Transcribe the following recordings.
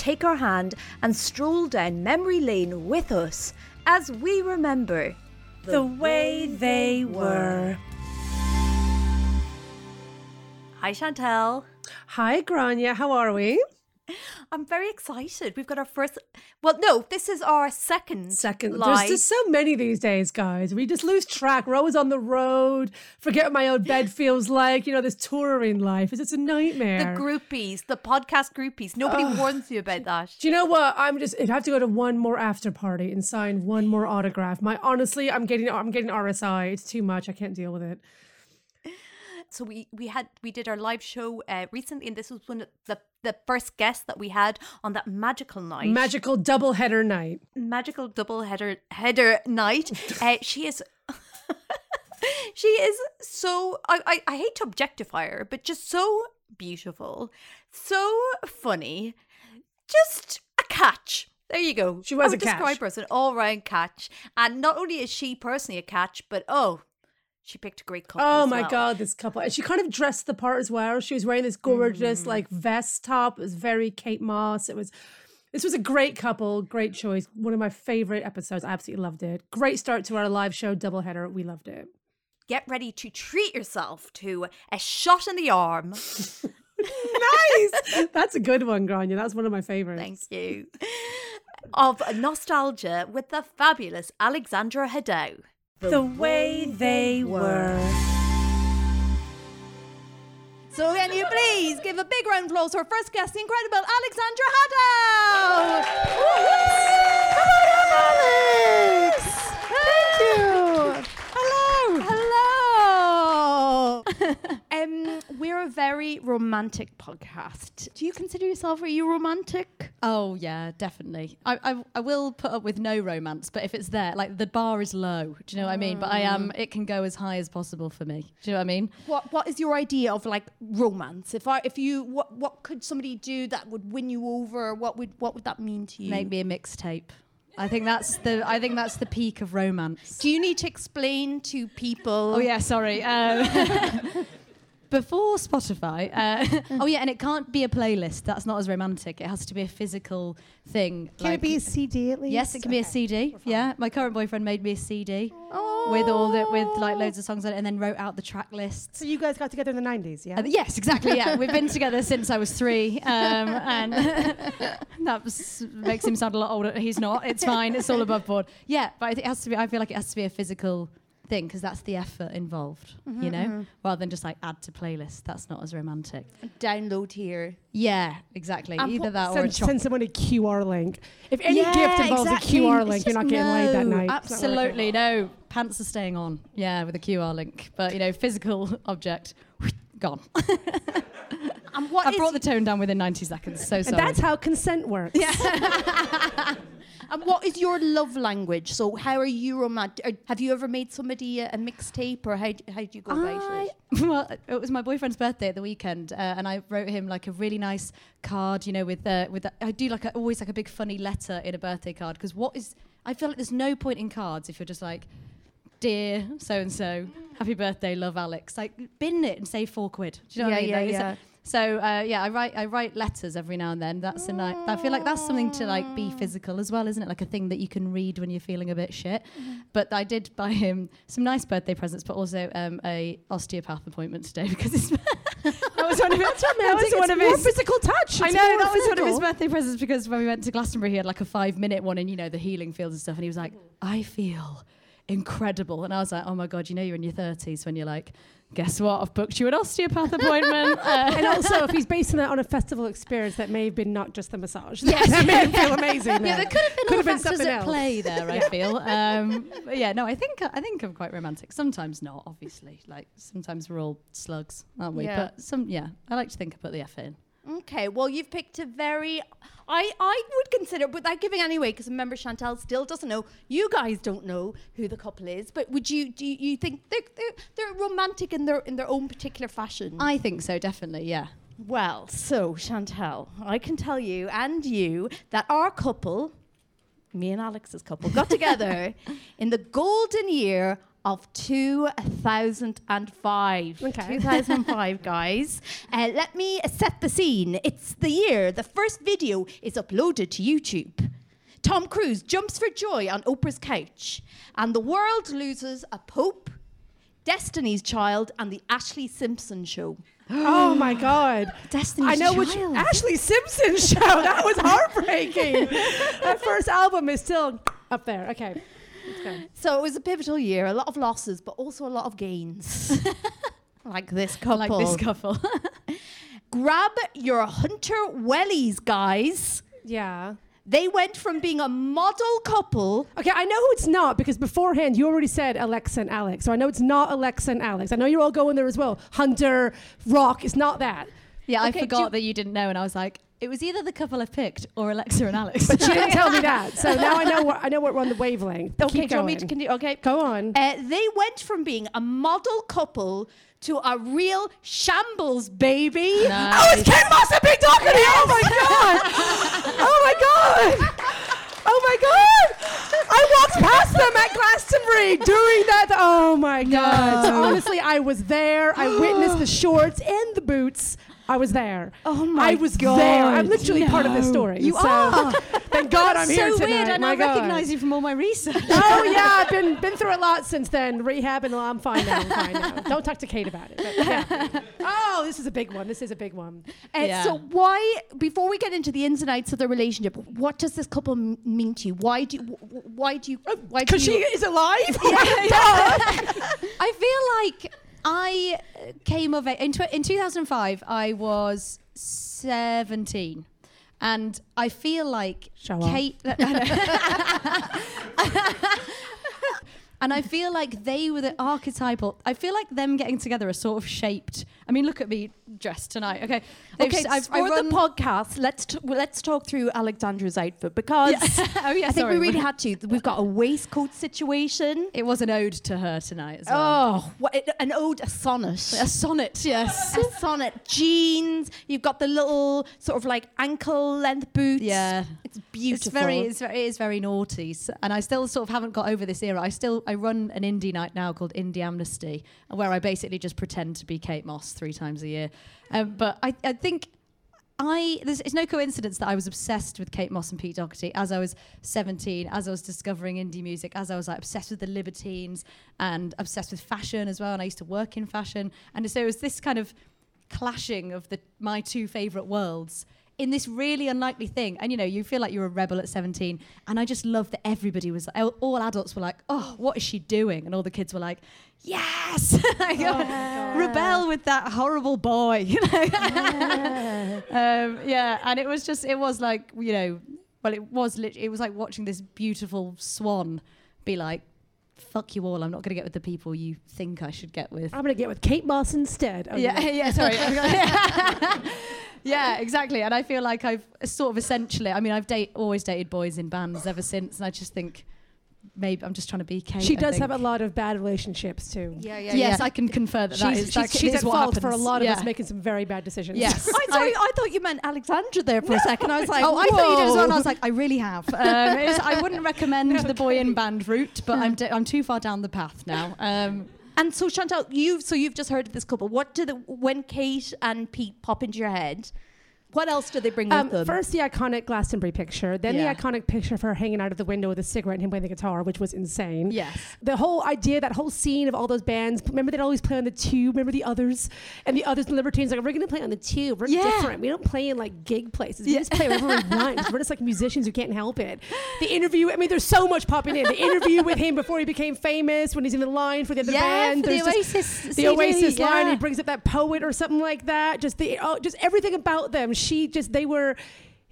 take our hand and stroll down memory lane with us as we remember The way they were. Hi, Chantal. Hi, Gráinne. How are we? I'm very excited. We've got our first. Well, no, this is our second. Second. live. There's just so many these days, guys. We just lose track. We're always on the road. Forget what my old bed feels like. You know, this touring life is it's a nightmare. the groupies, the podcast groupies. Nobody warns you about that. Do you know what? I'm just. I'd have to go to one more after party and sign one more autograph. My honestly, I'm getting. I'm getting RSI. It's too much. I can't deal with it. So we we had we did our live show uh, recently, and this was one of the the first guest that we had on that magical night. Magical double header night. magical double header header night. uh, she is. she is so I, I I hate to objectify her, but just so beautiful, so funny, just a catch. There you go. She was I would a catch. describe her as an all round catch, and not only is she personally a catch, but oh, she picked a great couple. Oh my well. god, this couple. And she kind of dressed the part as well. She was wearing this gorgeous mm. like vest top. It was very Kate Moss. It was this was a great couple, great choice. One of my favorite episodes. I absolutely loved it. Great start to our live show doubleheader. We loved it. Get ready to treat yourself to a shot in the arm. nice. That's a good one, Gráinne. That's one of my favorites. Thank you. Of nostalgia with the fabulous Alexandra Haddow. The way they were. So can you please give a big round of applause to our first guest, the incredible Alexandra Haddow? Come on up, Alex! Thank you. Hello. Hello. um, we're a very romantic podcast. Do you consider yourself are you romantic? Oh yeah, definitely. I, I I will put up with no romance, but if it's there, like the bar is low. Do you know what I mean? But I am. It can go as high as possible for me. Do you know what I mean? What What is your idea of like romance? If I if you what what could somebody do that would win you over? What would what would that mean to you? Make me a mixtape. I think that's the I think that's the peak of romance. Do you need to explain to people? Oh yeah, sorry. Um, before Spotify, uh, oh yeah, and it can't be a playlist. That's not as romantic. It has to be a physical thing. Can it be a CD at least? Yes, it can be a CD. Yeah, my current boyfriend made me a CD with all the with like loads of songs on it, and then wrote out the track list. So you guys got together in the nineties, yeah? Uh, yes, exactly. Yeah, we've been together since I was three, um, and that was, makes him sound a lot older. He's not. It's fine. It's all above board. Yeah, but I think it has to be. I feel like it has to be a physical thing because that's the effort involved. you mm-hmm, know, mm-hmm. rather than just like add to playlist. That's not as romantic. Download here. Yeah, exactly. And Either that or Send, chocolate. send someone a QR link. If any Yeah, gift involves exactly. a QR link, you're not getting laid that night. It's not working. Absolutely no. Pants are staying on. Yeah, with a QR link. But you know, physical object gone. And what I brought the tone down within 90 seconds. So And sorry. that's how consent works. and what is your love language? So how are you romantic? Have you ever made somebody a, a mixtape, or how d- how do you go about it? well, it was my boyfriend's birthday at the weekend, uh, and I wrote him like a really nice card. You know, with uh, with I do like a, always like a big funny letter in a birthday card because what is I feel like there's no point in cards if you're just like, dear so and so, happy birthday, love Alex. Like bin it and say four quid. Do you know what I mean? yeah, Like, yeah. So uh, yeah, I write I write letters every now and then. That's a nice. I feel like that's something to like be physical as well, isn't it? Like a thing that you can read when you're feeling a bit shit. But I did buy him some nice birthday presents, but also um, a osteopath appointment today because it's that was one of his, that was one of his physical touch. I know that was one of his birthday presents because when we went to Glastonbury, he had like a five minute one in you know the healing fields and stuff, and he was like, "I feel incredible," and I was like, "Oh my god, you know you're in your thirties when you're like, guess what? I've booked you an osteopath appointment." Uh, And also, if he's basing that on a festival experience, that may have been not just the massage. Yes, that made him feel amazing. yeah, then. there could have been Could other have been factors something at else. play there. I feel. Um, but yeah, no, I think I think I'm quite romantic. Sometimes not, obviously. Like sometimes we're all slugs, aren't we? Yeah. But some, yeah, I like to think I put the effort in. Okay, well, you've picked a very. I, I would consider, without giving anyway, because remember, Chantal still doesn't know. You guys don't know who the couple is, but would you do you, think they're, they're, they're romantic in their in their own particular fashion? I think so, definitely. Yeah. well, so Chantal, I can tell you and you that our couple, me and Alex's couple, got together in the golden year of 2005. Okay. 2005, guys. Uh, let me set the scene. It's the year the first video is uploaded to YouTube. Tom Cruise jumps for joy on Oprah's couch, and the world loses a pope, Destiny's Child, and the Ashlee Simpson show. Oh my God. Destiny's I know which Ashlee Simpson show. That was heartbreaking. that first album is still up there. Okay. So it was a pivotal year, a lot of losses, but also a lot of gains. like this couple. Like this couple. Grab your Hunter Wellies, guys. Yeah. They went from being a model couple. Okay, I know who it's not because beforehand you already said Alexa and Alex. So I know it's not Alexa and Alex. I know you're all going there as well. Hunter, Rock, it's not that. Yeah, I Okay, do forgot you- that you didn't know, and I was like, it was either the couple I picked or Alexa and Alex. But she didn't tell me that. So now I know what I know what we're on the wavelength. Okay, Keep do me going. to continue? Okay. Go on. Uh, they went from being a model couple to a real shambles baby. Nice. Oh, it's Kate Moss and Big Dog Oh my god! Oh my god! Oh my god! I walked past them at Glastonbury during that. Oh my god! So honestly, I was there. I witnessed the shorts and the boots. I was there. Oh my I was God. there. I'm literally part of this story. You so are. Thank God I'm so here tonight. weird. I my now God. recognise you from all my research. Oh yeah, I've been been through a lot since then. Rehab and I'm fine now. I'm fine now. Don't talk to Kate about it. But, yeah. Oh, this is a big one. This is a big one. Uh, Yeah. So why, before we get into the ins and outs of the relationship, what does this couple m- mean to you? Why do you, wh- wh- why do you, why do Because she is alive. I feel like I came of it in, tw- in 2005. I was 17. And I feel like Show. Kate. and I feel like they were the archetypal. I feel like them getting together are sort of shaped. I mean, look at me dress tonight. Okay. They've Okay, I've- for the podcast, let's t- let's talk through Alexandra's outfit because oh yeah, I think sorry. we really had to. We've got a waistcoat situation. It was an ode to her tonight as well. Oh, what, an ode, a sonnet. a sonnet, yes. a sonnet, jeans. You've got the little sort of like ankle length boots. Yeah. it's beautiful. It's very, it's very, it is very naughty, S- and I still sort of haven't got over this era. I still, I run an indie night now called Indie Amnesty, where I basically just pretend to be Kate Moss three times a year. Um, but I, I think I, it's no coincidence that I was obsessed with Kate Moss and Pete Doherty as I was 17, as I was discovering indie music, as I was like obsessed with the Libertines and obsessed with fashion as well. And I used to work in fashion, and so it was this kind of clashing of the my two favorite worlds in this really unlikely thing. And you know, you feel like you're a rebel at 17. And I just love that everybody was all adults were like, "Oh, what is she doing?" And all the kids were like, "Yes, rebel with that horrible boy." You know, um, yeah. And it was just, it was like, you know, well, it was lit- it was like watching this beautiful swan be like. Fuck you all! I'm not going to get with the people you think I should get with. I'm gonna get with Kate Moss instead. Oh, Yeah, yeah, sorry. yeah, exactly. And I feel like I've sort of essentially, I mean, I've date, always dated boys in bands ever since. And I just think maybe I'm just trying to be Kate. She I does think. have a lot of bad relationships too. Yeah, yeah, Yes, yeah. I can confer that that she's that she's, she's is at what fault for a lot of Yeah. us making some very bad decisions. Yes. I thought, I, thought you meant Alexandra there for a second. I was like, Oh, I thought you did as well. And I was like, I really have. Um, was- I wouldn't recommend the boy in band route, but I'm, d- I'm too far down the path now. Um, And so Chantal, you so you've just heard of this couple. What do the when Kate and Pete pop into your head? What else did they bring Um, with them? first, the iconic Glastonbury picture, then Yeah. the iconic picture of her hanging out of the window with a cigarette and him playing the guitar, which was insane. yes. The whole idea, that whole scene of all those bands. Remember, they'd always play on the tube. Remember the others and the others, the Libertines. Like, we're going to play on the tube. We're Yeah. different. We don't play in like gig places. We Yeah. just play wherever we want. We're just like musicians who can't help it. The interview. I mean, there's so much popping in. The interview with him before he became famous, when he's in the line for the other Yeah, band. for the just- Oasis the Oasis line. He brings up that poet or something like that. Just the oh, just everything about them. She just they were.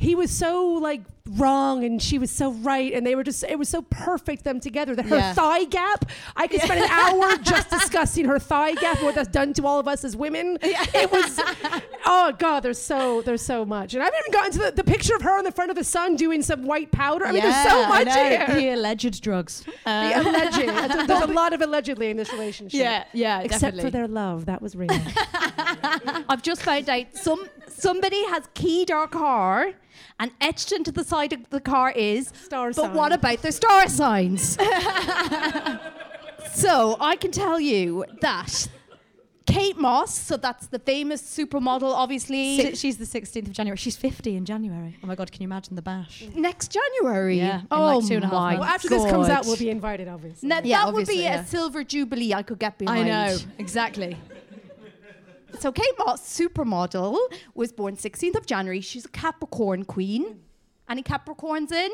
He was so like wrong and she was so right and they were just it was so perfect them together that her Yeah. thigh gap I could spend an hour just discussing her thigh gap and what that's done to all of us as women it was oh god there's so there's so much and I haven't even gotten to the, the picture of her on the front of the sun doing some white powder I mean there's so much here The alleged drugs. Uh, the alleged there's a lot of allegedly in this relationship yeah, yeah, except definitely. for their love that was real I've just found out some somebody has keyed our car and etched into the side of the car is Star But sign. what about their star signs? so I can tell you that Kate Moss, so that's the famous supermodel, obviously. Si- She's the 16th of January. She's 50 in January. Oh my God, can you imagine the bash? Next January. Yeah, in oh like two and a half oh my months. well after this comes out we'll be invited obviously Now, Yeah, that would be yeah. a silver jubilee I could get behind. I know, exactly. So Kate Moss, supermodel, was born 16th of January. She's a Capricorn queen. Any Capricorns in?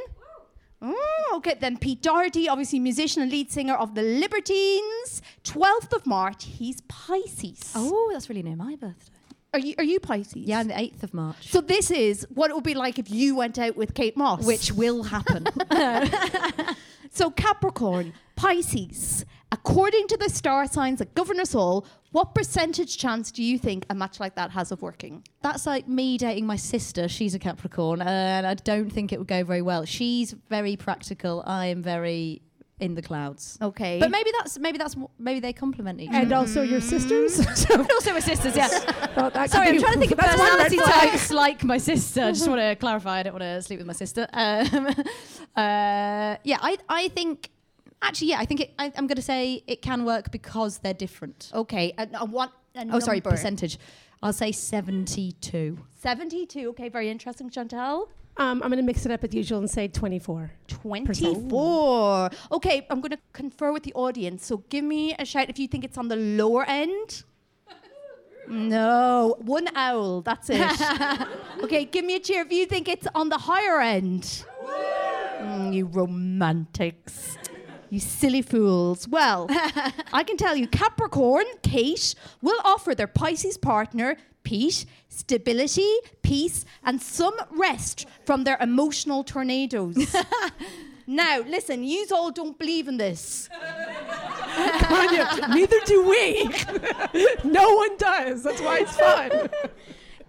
Oh, okay. Then Pete Doherty, obviously musician and lead singer of the Libertines. 12th of March, he's Pisces. Oh, that's really near my birthday. Are you are you Pisces? Yeah, on the 8th of March. So this is what it would be like if you went out with Kate Moss. Which will happen. so Capricorn, Pisces. According to the star signs that govern us all, what percentage chance do you think a match like that has of working? That's like me dating my sister. She's a Capricorn, and I don't think it would go very well. She's very practical. I am very in the clouds. Okay. But maybe that's maybe that's what- maybe they complement each other. and also your sisters And also my sisters, yeah. Well, that Sorry, I'm be- trying to think of that's one red personality flag. types like my sister. I just want to clarify. I don't want to sleep with my sister. Um, uh, yeah, I I think actually yeah, I think it, I, I'm going to say it can work because they're different. Okay, and uh, what? A Oh, sorry, number? percentage. I'll say 72. 72. Okay, very interesting, Chantal. Um, I'm going to mix it up as usual and say 24. 24. Okay, I'm going to confer with the audience. So give me a shout if you think it's on the lower end. No, one owl, that's it. okay, give me a cheer if you think it's on the higher end. Mm, you romantics. You silly fools. Well, I can tell you, Capricorn, Kate, will offer their Pisces partner, Pete, stability, peace, and some rest from their emotional tornadoes. now, listen, you all don't believe in this. Gráinne, neither do we. no one does. That's why it's fun.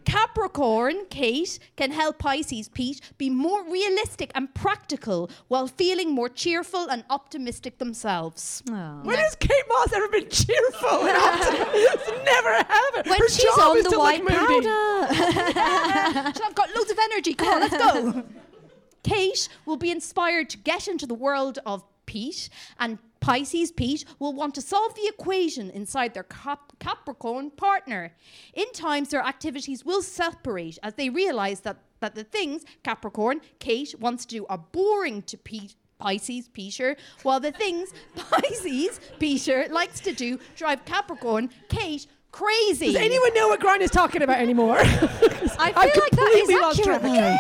Capricorn, Kate, can help Pisces, Pete, be more realistic and practical while feeling more cheerful and optimistic themselves. Oh. When has Kate Moss ever been cheerful? and optimistic? it's never happened. When Her she's on the white look powder. So I've got loads of energy. Come on, let's go. Kate will be inspired to get into the world of Pete, and Pisces Pete will want to solve the equation inside their Cap- Capricorn partner. In times, their activities will separate as they realize that, that the things Capricorn Kate wants to do are boring to Pete. Pisces Peter, while the things Pisces Peter likes to do drive Capricorn Kate crazy. Does anyone know what Grant is talking about anymore? I feel I've like that is accurate. though.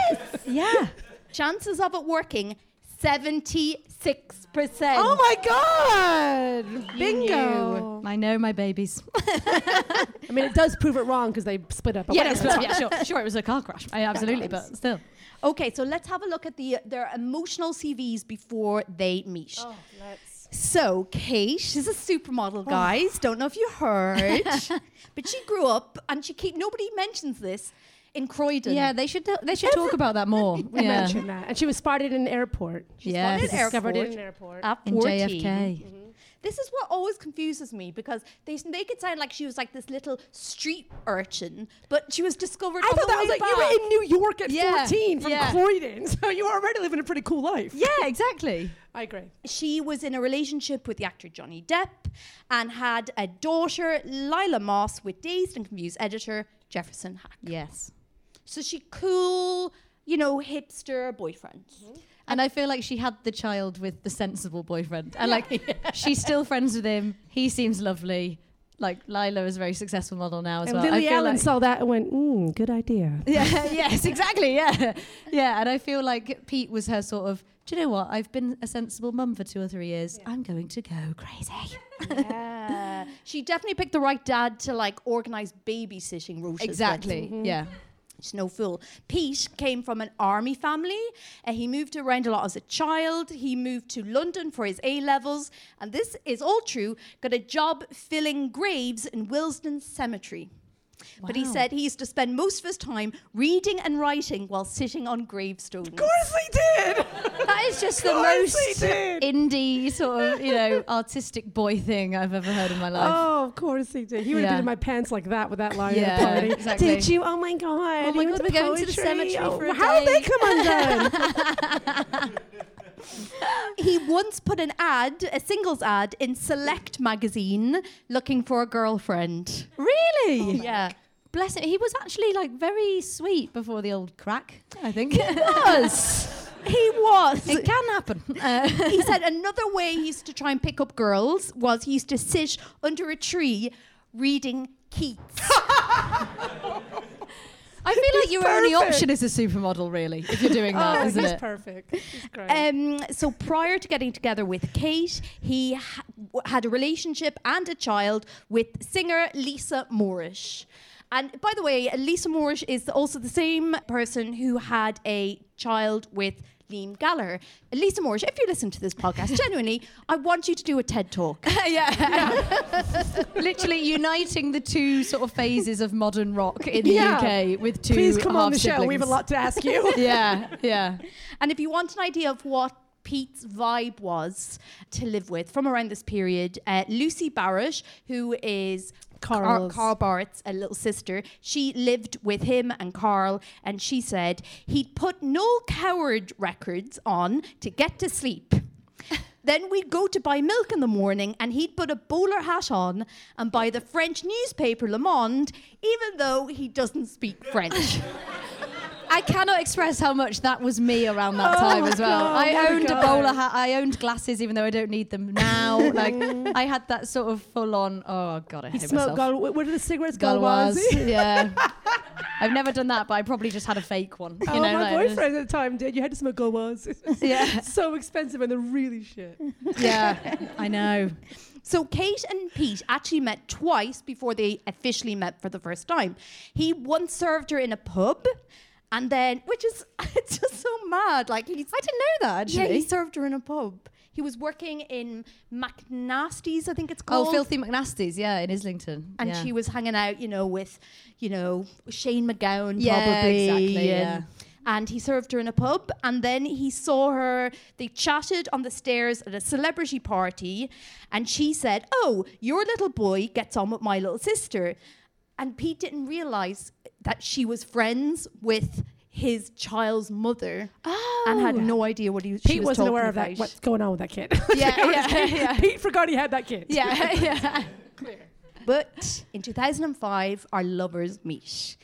Yeah. Chances of it working 76%. oh my god! Bingo. I know my babies. I mean, it does prove it wrong because they split up. yeah, whatever. yeah, sure, sure. It was a car crash. I, absolutely, but still. Okay, so let's have a look at the their emotional CVs before they meet. Oh, let's. So Kate is a supermodel, oh. guys. Don't know if you heard, but she grew up and she keep nobody mentions this in Croydon. Yeah, they should. They should talk about that more. I yeah. mentioned that, and she was spotted in an airport. She's Yes. spotted An discovered in airport. an airport. at In 14. JFK. Mm-hmm. This is what always confuses me because they make it sound like she was like this little street urchin, but she was discovered. I on thought the that was way like you were in New York at Yeah, 14 from yeah. Croydon, so you were already living a pretty cool life. Yeah, exactly. I agree. she was in a relationship with the actor Johnny Depp and had a daughter, Lila Moss, with Dazed and Confused editor Jefferson Hack. Yes. So she cool, you know, hipster boyfriend. And I feel like she had the child with the sensible boyfriend. And like she's still friends with him. He seems lovely. Like Lila is a very successful model now as And well. Lily Allen like- saw that and went, mm, good idea. Yeah, yes, exactly. Yeah. Yeah. And I feel like Pete was her sort of, do you know what? I've been a sensible mum for two or three years. I'm going to go crazy. Yeah. she definitely picked the right dad to like organize babysitting with. Exactly. Yeah. She's no fool. Pete came from an army family and he moved around a lot as a child. He moved to London for his A levels, and this is all true. Got a job filling graves in Willesden Cemetery. But he said he used to spend most of his time reading and writing while sitting on gravestones. Of course he did. That is just the most indie sort of, you know, artistic boy thing I've ever heard in my life. Oh, of course he did. He would have Yeah. been in my pants like that with that line Yeah, at the party. exactly. Did you? Oh my god! Oh my God, we're going to the cemetery Oh, for a How did they come undone? He once put an ad, a singles ad, in Select magazine looking for a girlfriend. Really? Yeah. Bless him. He was actually like very sweet before the old crack, I think. He was. He was. it can happen. Uh, he said another way he used to try and pick up girls was he used to sit under a tree reading Keats. I feel like your only option is a supermodel, really, if you're doing that, oh, isn't he's it? perfect. He's great. Um, so prior to getting together with Kate, he ha- had a relationship and a child with singer Lisa Moorish. And by the way, Lisa Moorish is also the same person who had a child with Liam Gallagher. Lisa Moorish, if you listen to this podcast, genuinely, I want you to do a TED talk. yeah. Literally uniting the two sort of phases of modern rock in the Yeah. UK with two Please come on the show. We have a lot to ask you. yeah, yeah. And if you want an idea of what Pete's vibe was to live with from around this period, uh, Lucie Barât, who is Carl Barât's a little sister, she lived with him and Carl, and she said he'd put Noel Coward records on to get to sleep. Then we'd go to buy milk in the morning, and he'd put a bowler hat on and buy the French newspaper Le Monde, even though he doesn't speak French. I cannot express how much that was me around that Oh time as well. God, I oh owned God. a bowler hat. I owned glasses, even though I don't need them now. like I had that sort of full on. Oh god, I He hate smoked. myself. Gal- what are the cigarettes? Gauloise. Gauloise. yeah. I've never done that, but I probably just had a fake one. You oh, know, my like, boyfriend at the time did. You had to smoke Gauloise. Yeah. so expensive and they're really shit. Yeah, I know. So Kate and Pete actually met twice before they officially met for the first time. He once served her in a pub, and then, which is it's just so mad. Like he's, I didn't know that yeah, he served her in a pub. He was working in McNasty's, I think it's oh, called. Oh. Filthy McNasty's, yeah, in Islington. and yeah. she was hanging out, you know, with, you know, Shane MacGowan Yeah, probably. exactly, and, and he served her in a pub, and then he saw her. They chatted on the stairs at a celebrity party, and she said, "Oh, your little boy gets on with my little sister," and Pete didn't realize that she was friends with his child's mother, and had no oh. idea what he was. she Pete was wasn't talking aware of about. that. What's going on with that kid? Yeah, yeah, yeah. Pete forgot he had that kid. yeah, yeah. But in 2005, our lovers meet.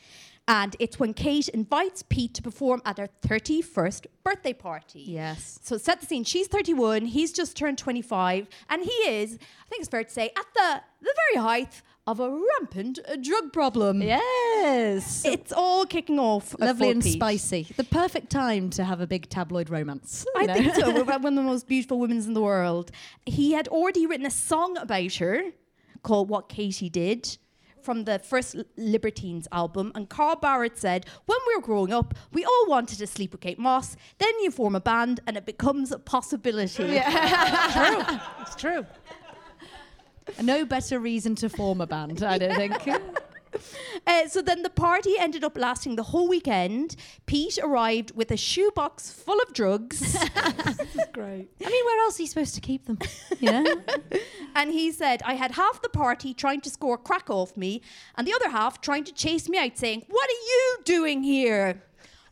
And it's when Kate invites Pete to perform at her 31st birthday party. Yes. So set the scene. She's 31, he's just turned 25, and he is, I think it's fair to say, at the, the very height of a rampant uh, drug problem. Yes. It's all kicking off. at Lovely and Pete. spicy. The perfect time to have a big tabloid romance. you I know? think so. We're one of the most beautiful women in the world. He had already written a song about her called What Katie Did from the first L- Libertines album. And Carl Barât said, When we were growing up, we all wanted to sleep with Kate Moss. Then you form a band and it becomes a possibility. Yeah. It's true. No better reason to form a band, I don't think. Uh, so then the party ended up lasting the whole weekend. Pete arrived with a shoebox full of drugs. Great. I mean, where else are you supposed to keep them? You know? And he said, I had half the party trying to score crack off me, and the other half trying to chase me out, saying, What are you doing here?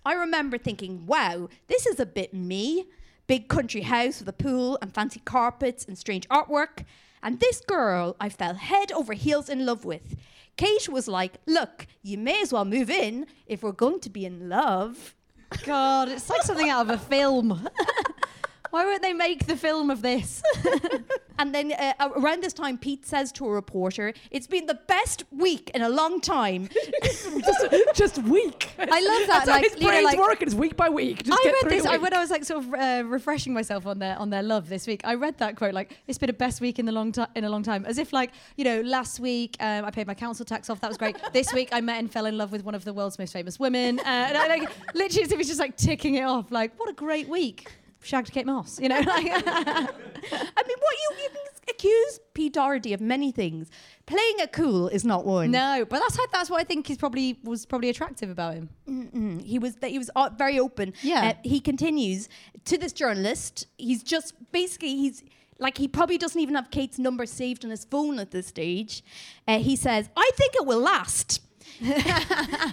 I remember thinking, Wow, this is a bit me. Big country house with a pool and fancy carpets and strange artwork. And this girl I fell head over heels in love with. Kate was like, Look, you may as well move in if we're going to be in love. God, it's like something out of a film. Why won't they make the film of this? And then uh, around this time, Pete says to a reporter, It's been the best week in a long time. just, just weak. I love that. That's like, his brain's like, working. It's week by week. Just I read this the I, when I was like sort of uh, refreshing myself on their on their love this week. I read that quote like it's been a best week in the long time in a long time, as if like you know last week um, I paid my council tax off. That was great. this week I met and fell in love with one of the world's most famous women. Uh, and I, like literally as if it's just like ticking it off. Like what a great week. Shagged Kate Moss, you know. Like, I mean, what you, you can accuse Pete Doherty of many things. Playing it cool is not one. no, but that's how, that's what I think is probably was probably attractive about him. Mm, he was he was uh, very open. Yeah. Uh, he continues to this journalist. He's just basically he's like he probably doesn't even have Kate's number saved on his phone at this stage. Uh, he says, "I think it will last."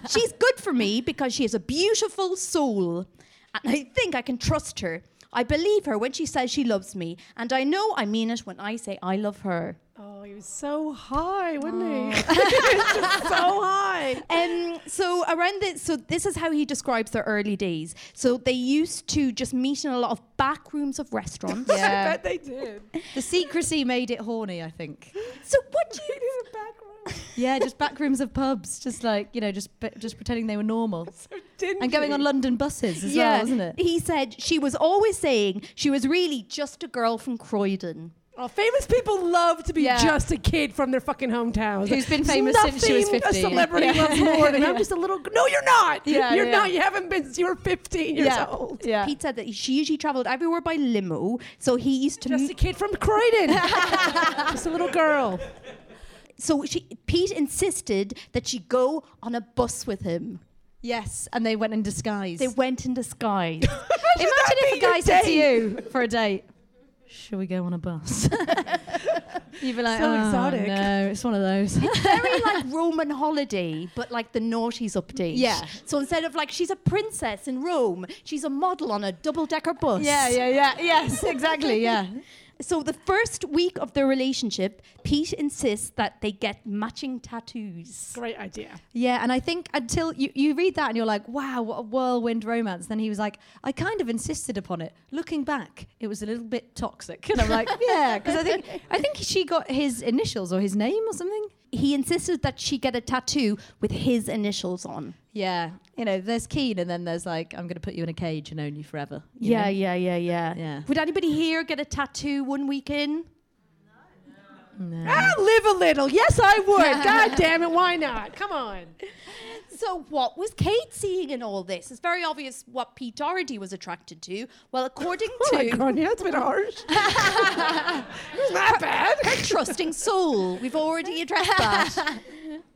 She's good for me because she has a beautiful soul, and I think I can trust her. I believe her when she says she loves me, and I know I mean it when I say I love her. oh, he was so high, wasn't he? He was just so high. Um, so around this, so this is how he describes their early days. So they used to just meet in a lot of back rooms of restaurants. I bet they did. the secrecy made it horny. I think. So what do you? Yeah, just back rooms of pubs, just like you know, just just pretending they were normal. So dingy. And going on London buses as well, wasn't it? He said she was always saying she was really just a girl from Croydon. Oh, famous people love to be Yeah. just a kid from their fucking hometowns. Who's been There's famous since she was nothing 15. A celebrity Yeah. loves more than I'm just a little. No, you're not. Yeah, you're yeah. not. You haven't been since you were 15 years yeah. old. Yeah. Pete said that she usually travelled everywhere by limo. So he used to. Just m- a kid from Croydon. just a little girl. So she, Pete insisted that she go on a bus with him. Yes, and they went in disguise. They went in disguise. Imagine if a guy said to you for a date, "Shall we go on a bus?" You'd be like, So "Oh, exotic." No, it's one of those. very like Roman holiday, but like the naughties update. Yeah. So instead of like she's a princess in Rome, she's a model on a double decker bus. yeah, yeah, yeah. Yes, exactly. Yeah. So the first week of their relationship, Pete insists that they get matching tattoos. Great idea. Yeah, and I think until you, you read that and you're like, wow, what a whirlwind romance. Then he was like, I kind of insisted upon it. Looking back, it was a little bit toxic. And I'm like, yeah, because I think I think she got his initials or his name or something. He insisted that she get a tattoo with his initials on. Yeah, you know, there's Keen, and then there's like, I'm going to put you in a cage and own you forever. you Yeah, know? yeah, yeah, yeah, Yeah. Would anybody here get a tattoo one week in? Ah, live a little. Yes, I would. God damn it. Why not? Come on. So, what was Kate seeing in all this? It's very obvious what Pete Doherty was attracted to. Well, according Oh my to God, yeah, it's been harsh. That bad? her trusting soul, we've already addressed that.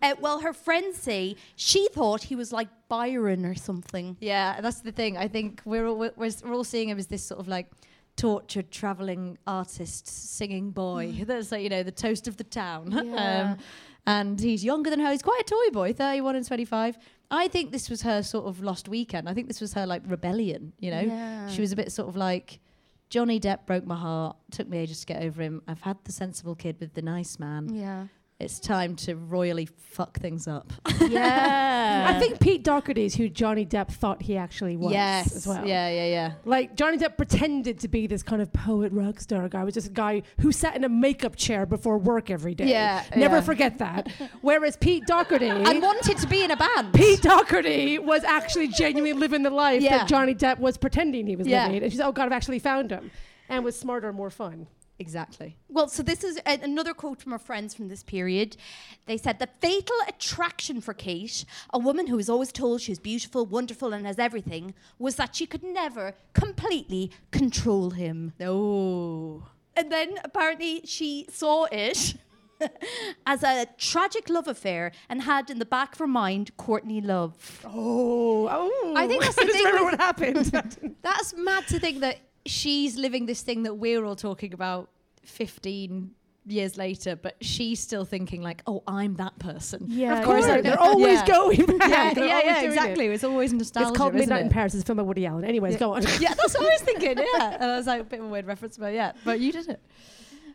Uh, well, her friends say she thought he was like Byron or something. Yeah, that's the thing. I think we're all, we're, we're all seeing him as this sort of like tortured traveling artist singing boy. That's like, you know, the toast of the town. Yeah. um, and he's younger than her. He's quite a toy boy, 31 and 25. I think this was her sort of lost weekend. I think this was her like rebellion, you know? Yeah. She was a bit sort of like, Johnny Depp broke my heart. Took me ages to get over him. I've had the sensible kid with the nice man. Yeah. It's time to royally fuck things up. Yeah. I think Pete Doherty is who Johnny Depp thought he actually was yes. as well. Yeah, yeah, yeah. Like Johnny Depp pretended to be this kind of poet rock star guy. Was just a guy who sat in a makeup chair before work every day. Yeah, Never yeah. forget that. Whereas Pete Doherty And wanted to be in a band. Pete Doherty was actually genuinely living the life Yeah. that Johnny Depp was pretending he was Yeah. living. And she's, oh God, I've actually found him. And was smarter and more fun. Exactly. Well, so this is a- another quote from our friends from this period. They said the fatal attraction for Kate, a woman who was always told she's beautiful, wonderful, and has everything, was that she could never completely control him. Oh. And then apparently she saw it as a tragic love affair and had in the back of her mind Courtney Love. Oh, oh. I think that's the I just thing remember what happened. That's mad to think that she's living this thing that we're all talking about 15 years later, but she's still thinking like, oh, I'm that person. Yeah, of course, yeah. they're, they're always Yeah. going back. Yeah, yeah, yeah, exactly. it. It's always nostalgia. It's called Midnight it? in Paris. It's a film by Woody Allen. Anyways, go on. Yeah, that's what I was thinking. Yeah, and I was like a bit of a weird reference, but yeah, but you did it.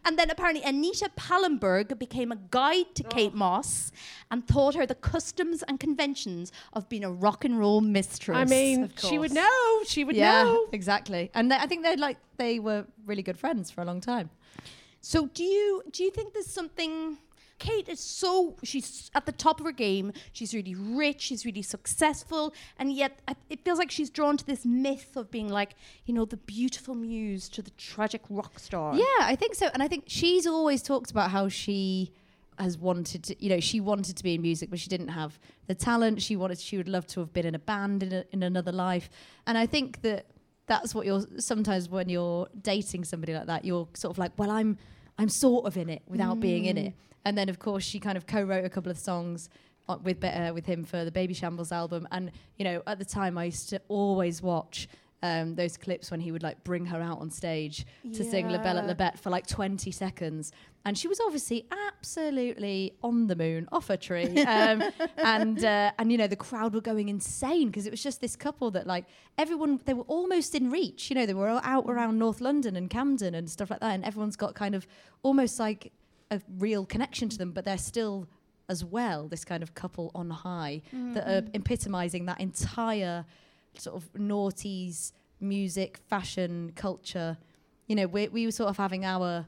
And then apparently Anita Pallenberg became a guide to Kate oh. Moss and taught her the customs and conventions of being a rock and roll mistress. I mean, of she would know. She would yeah, know. exactly. And they, I think they like they were really good friends for a long time. So do you do you think there's something Kate is so she's at the top of her game. She's really rich, she's really successful, and yet I- it feels like she's drawn to this myth of being like, you know, the beautiful muse to the tragic rock star. Yeah, I think so. And I think she's always talked about how she has wanted to, you know, she wanted to be in music, but she didn't have the talent. She wanted, she would love to have been in a band in, a, in another life. And I think that that's what you're sometimes when you're dating somebody like that, you're sort of like, well, I'm, I'm sort of in it without being in mm. it. And then, of course, she kind of co-wrote a couple of songs uh, with uh, with him for the Babyshambles album. And you know, at the time, I used to always watch um, those clips when he would like bring her out on stage to sing La Belle et la Bête for like 20 seconds. And she was obviously absolutely on the moon, off a tree. Um, and, uh, and, you know, the crowd were going insane because it was just this couple that, like, everyone, they were almost in reach. You know, they were all out around North London and Camden and stuff like that. And everyone's got kind of almost like a real connection to them, but they're still as well this kind of couple on high that are mm-hmm. epitomizing that entire sort of noughties music, fashion, culture. You know, we we were sort of having our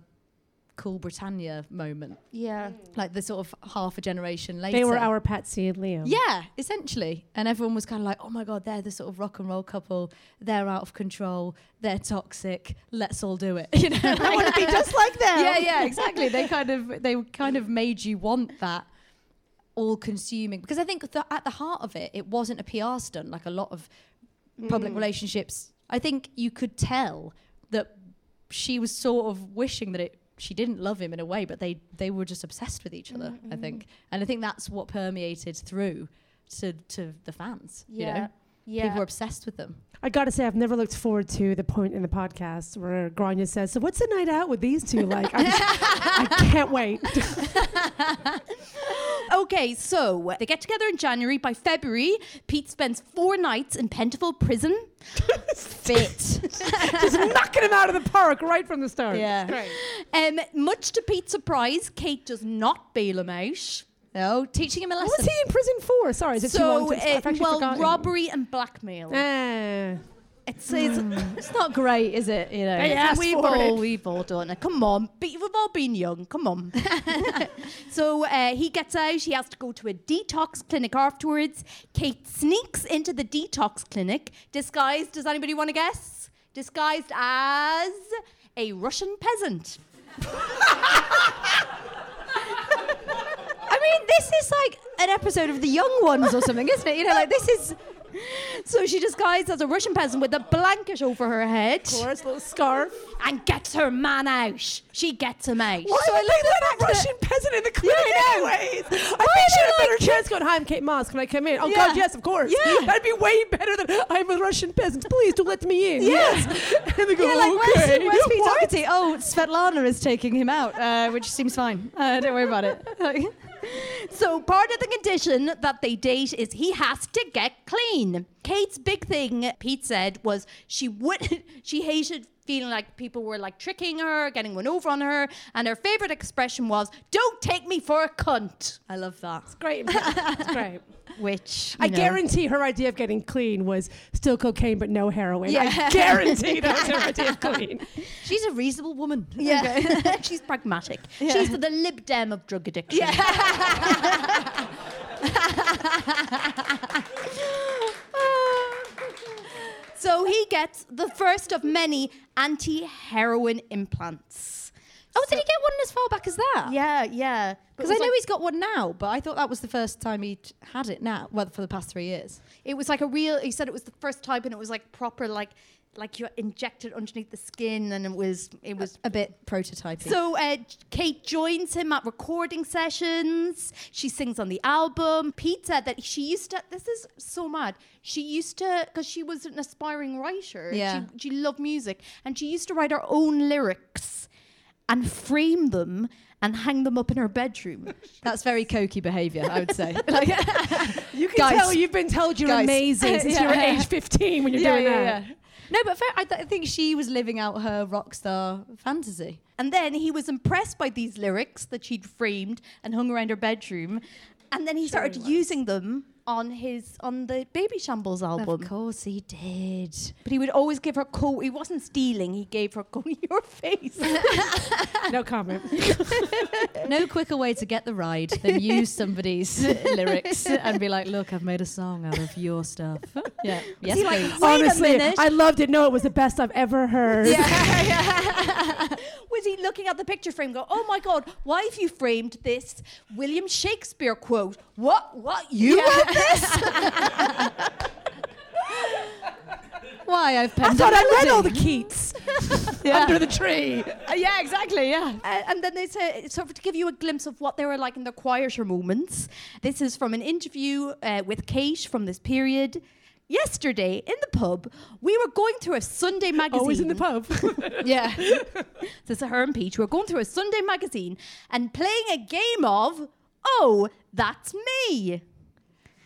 cool Britannia moment, Yeah. like the sort of half a generation later. They were our Patsy and Liam. Yeah, essentially. And everyone was kind of like, oh my God, they're the sort of rock and roll couple. They're out of control. They're toxic. Let's all do it. You know, I want to be just like them. Yeah, yeah, exactly. They kind of, they kind of made you want that all consuming. Because I think the, at the heart of it, it wasn't a PR stunt like a lot of public mm. relationships. I think you could tell that she was sort of wishing that it she didn't love him in a way, but they they were just obsessed with each other. I mm-hmm. think, and I think that's what permeated through to to the fans. You know, Yeah. people were obsessed with them. I gotta say, I've never looked forward to the point in the podcast where Gráinne says, "So what's the night out with these two like?" I'm I can't wait. Okay, so they get together in January. By February, Pete spends four nights in Pentonville prison. Fit. just knocking him out of the park right from the start. Yeah. Great. Um, much to Pete's surprise, Kate does not bail him out. No, teaching him a lesson. What was he in prison for? Sorry, is it too long to uh, I've well, forgotten. robbery and blackmail. Ah. It says it's not great, is it? You know. We've all it. we've all done it. Come on, but we've all been young. Come on. so uh, he gets out. He has to go to a detox clinic afterwards. Kate sneaks into the detox clinic disguised. Does anybody want to guess? Disguised as a Russian peasant. I mean, this is like an episode of The Young Ones or something, isn't it? You know, like this is. So she disguised as a Russian peasant with a blanket over her head Course, a little scarf. and gets her man out. She gets him out. Why so I did love they the let fact a that- Russian peasant in the clinic anyways? I think she had a better chance going, hi, I'm Kate Moss. Can I come in? Oh, Yeah. God, yes, of course. Yeah. That'd be way better than, I'm a Russian peasant. Please do let me in. Yes. and they go, Yeah, like okay. where's, where's Pete? Oh, Svetlana is taking him out, uh, which seems fine. Uh, don't worry about it. Like- So part of the condition that they date is he has to get clean. Kate's big thing, Pete said, was she would she hated feeling like people were like tricking her, getting one over on her, and her favorite expression was, "Don't take me for a cunt," I love that. It's great. It's great. which I know. guarantee her idea of getting clean was still cocaine but no heroin. I guarantee that was her idea of clean. She's a reasonable woman. Yeah, she's pragmatic. Yeah. She's the Lib Dem of drug addiction. Yeah. so he gets the first of many anti-heroin implants. Oh, did he get one as far back as that? Yeah, yeah. Because I know he's got one now, but I thought that was the first time he'd had it now. Well, for the past three years. it was like a real. He said it was the first type, and it was like proper, like like you injected underneath the skin, and it was it was A bit prototyping. So uh, Kate joins him at recording sessions. She sings on the album. Pete said that she used to. This is so mad. She used to because she was an aspiring writer. Yeah. She, she loved music, and she used to write her own lyrics and frame them and hang them up in her bedroom. That's very cokey behaviour, I would say. like, You can Guys. tell you've been told you're Guys. amazing since Yeah. you were age 15 when you're doing that. No, but fair, I, th- I think she was living out her rock star fantasy. And then he was impressed by these lyrics that she'd framed and hung around her bedroom. And then he started using them on his on the Babyshambles album. Of course he did. But he would always give her coat. He wasn't stealing. He gave her coat. Your face. No comment. No quicker way to get the ride than use somebody's lyrics and be like, look, I've made a song out of your stuff. Yeah. Yes, he like, please. Wait Honestly, minute. I loved it. No, it was the best I've ever heard. Was he looking at the picture frame? Go, oh my god, why have you framed this William Shakespeare quote? What? What? You wrote this? Why? I've I penned thought a I read all the Keats under the tree. Uh, yeah, exactly. Yeah. Uh, and then they say, sort of to give you a glimpse of what they were like in their quieter moments. This is from an interview uh, with Kate from this period. Yesterday in the pub, we were going through a Sunday magazine. Always in the pub. Yeah. This is her and Peach. We were going through a Sunday magazine and playing a game of Oh, that's me.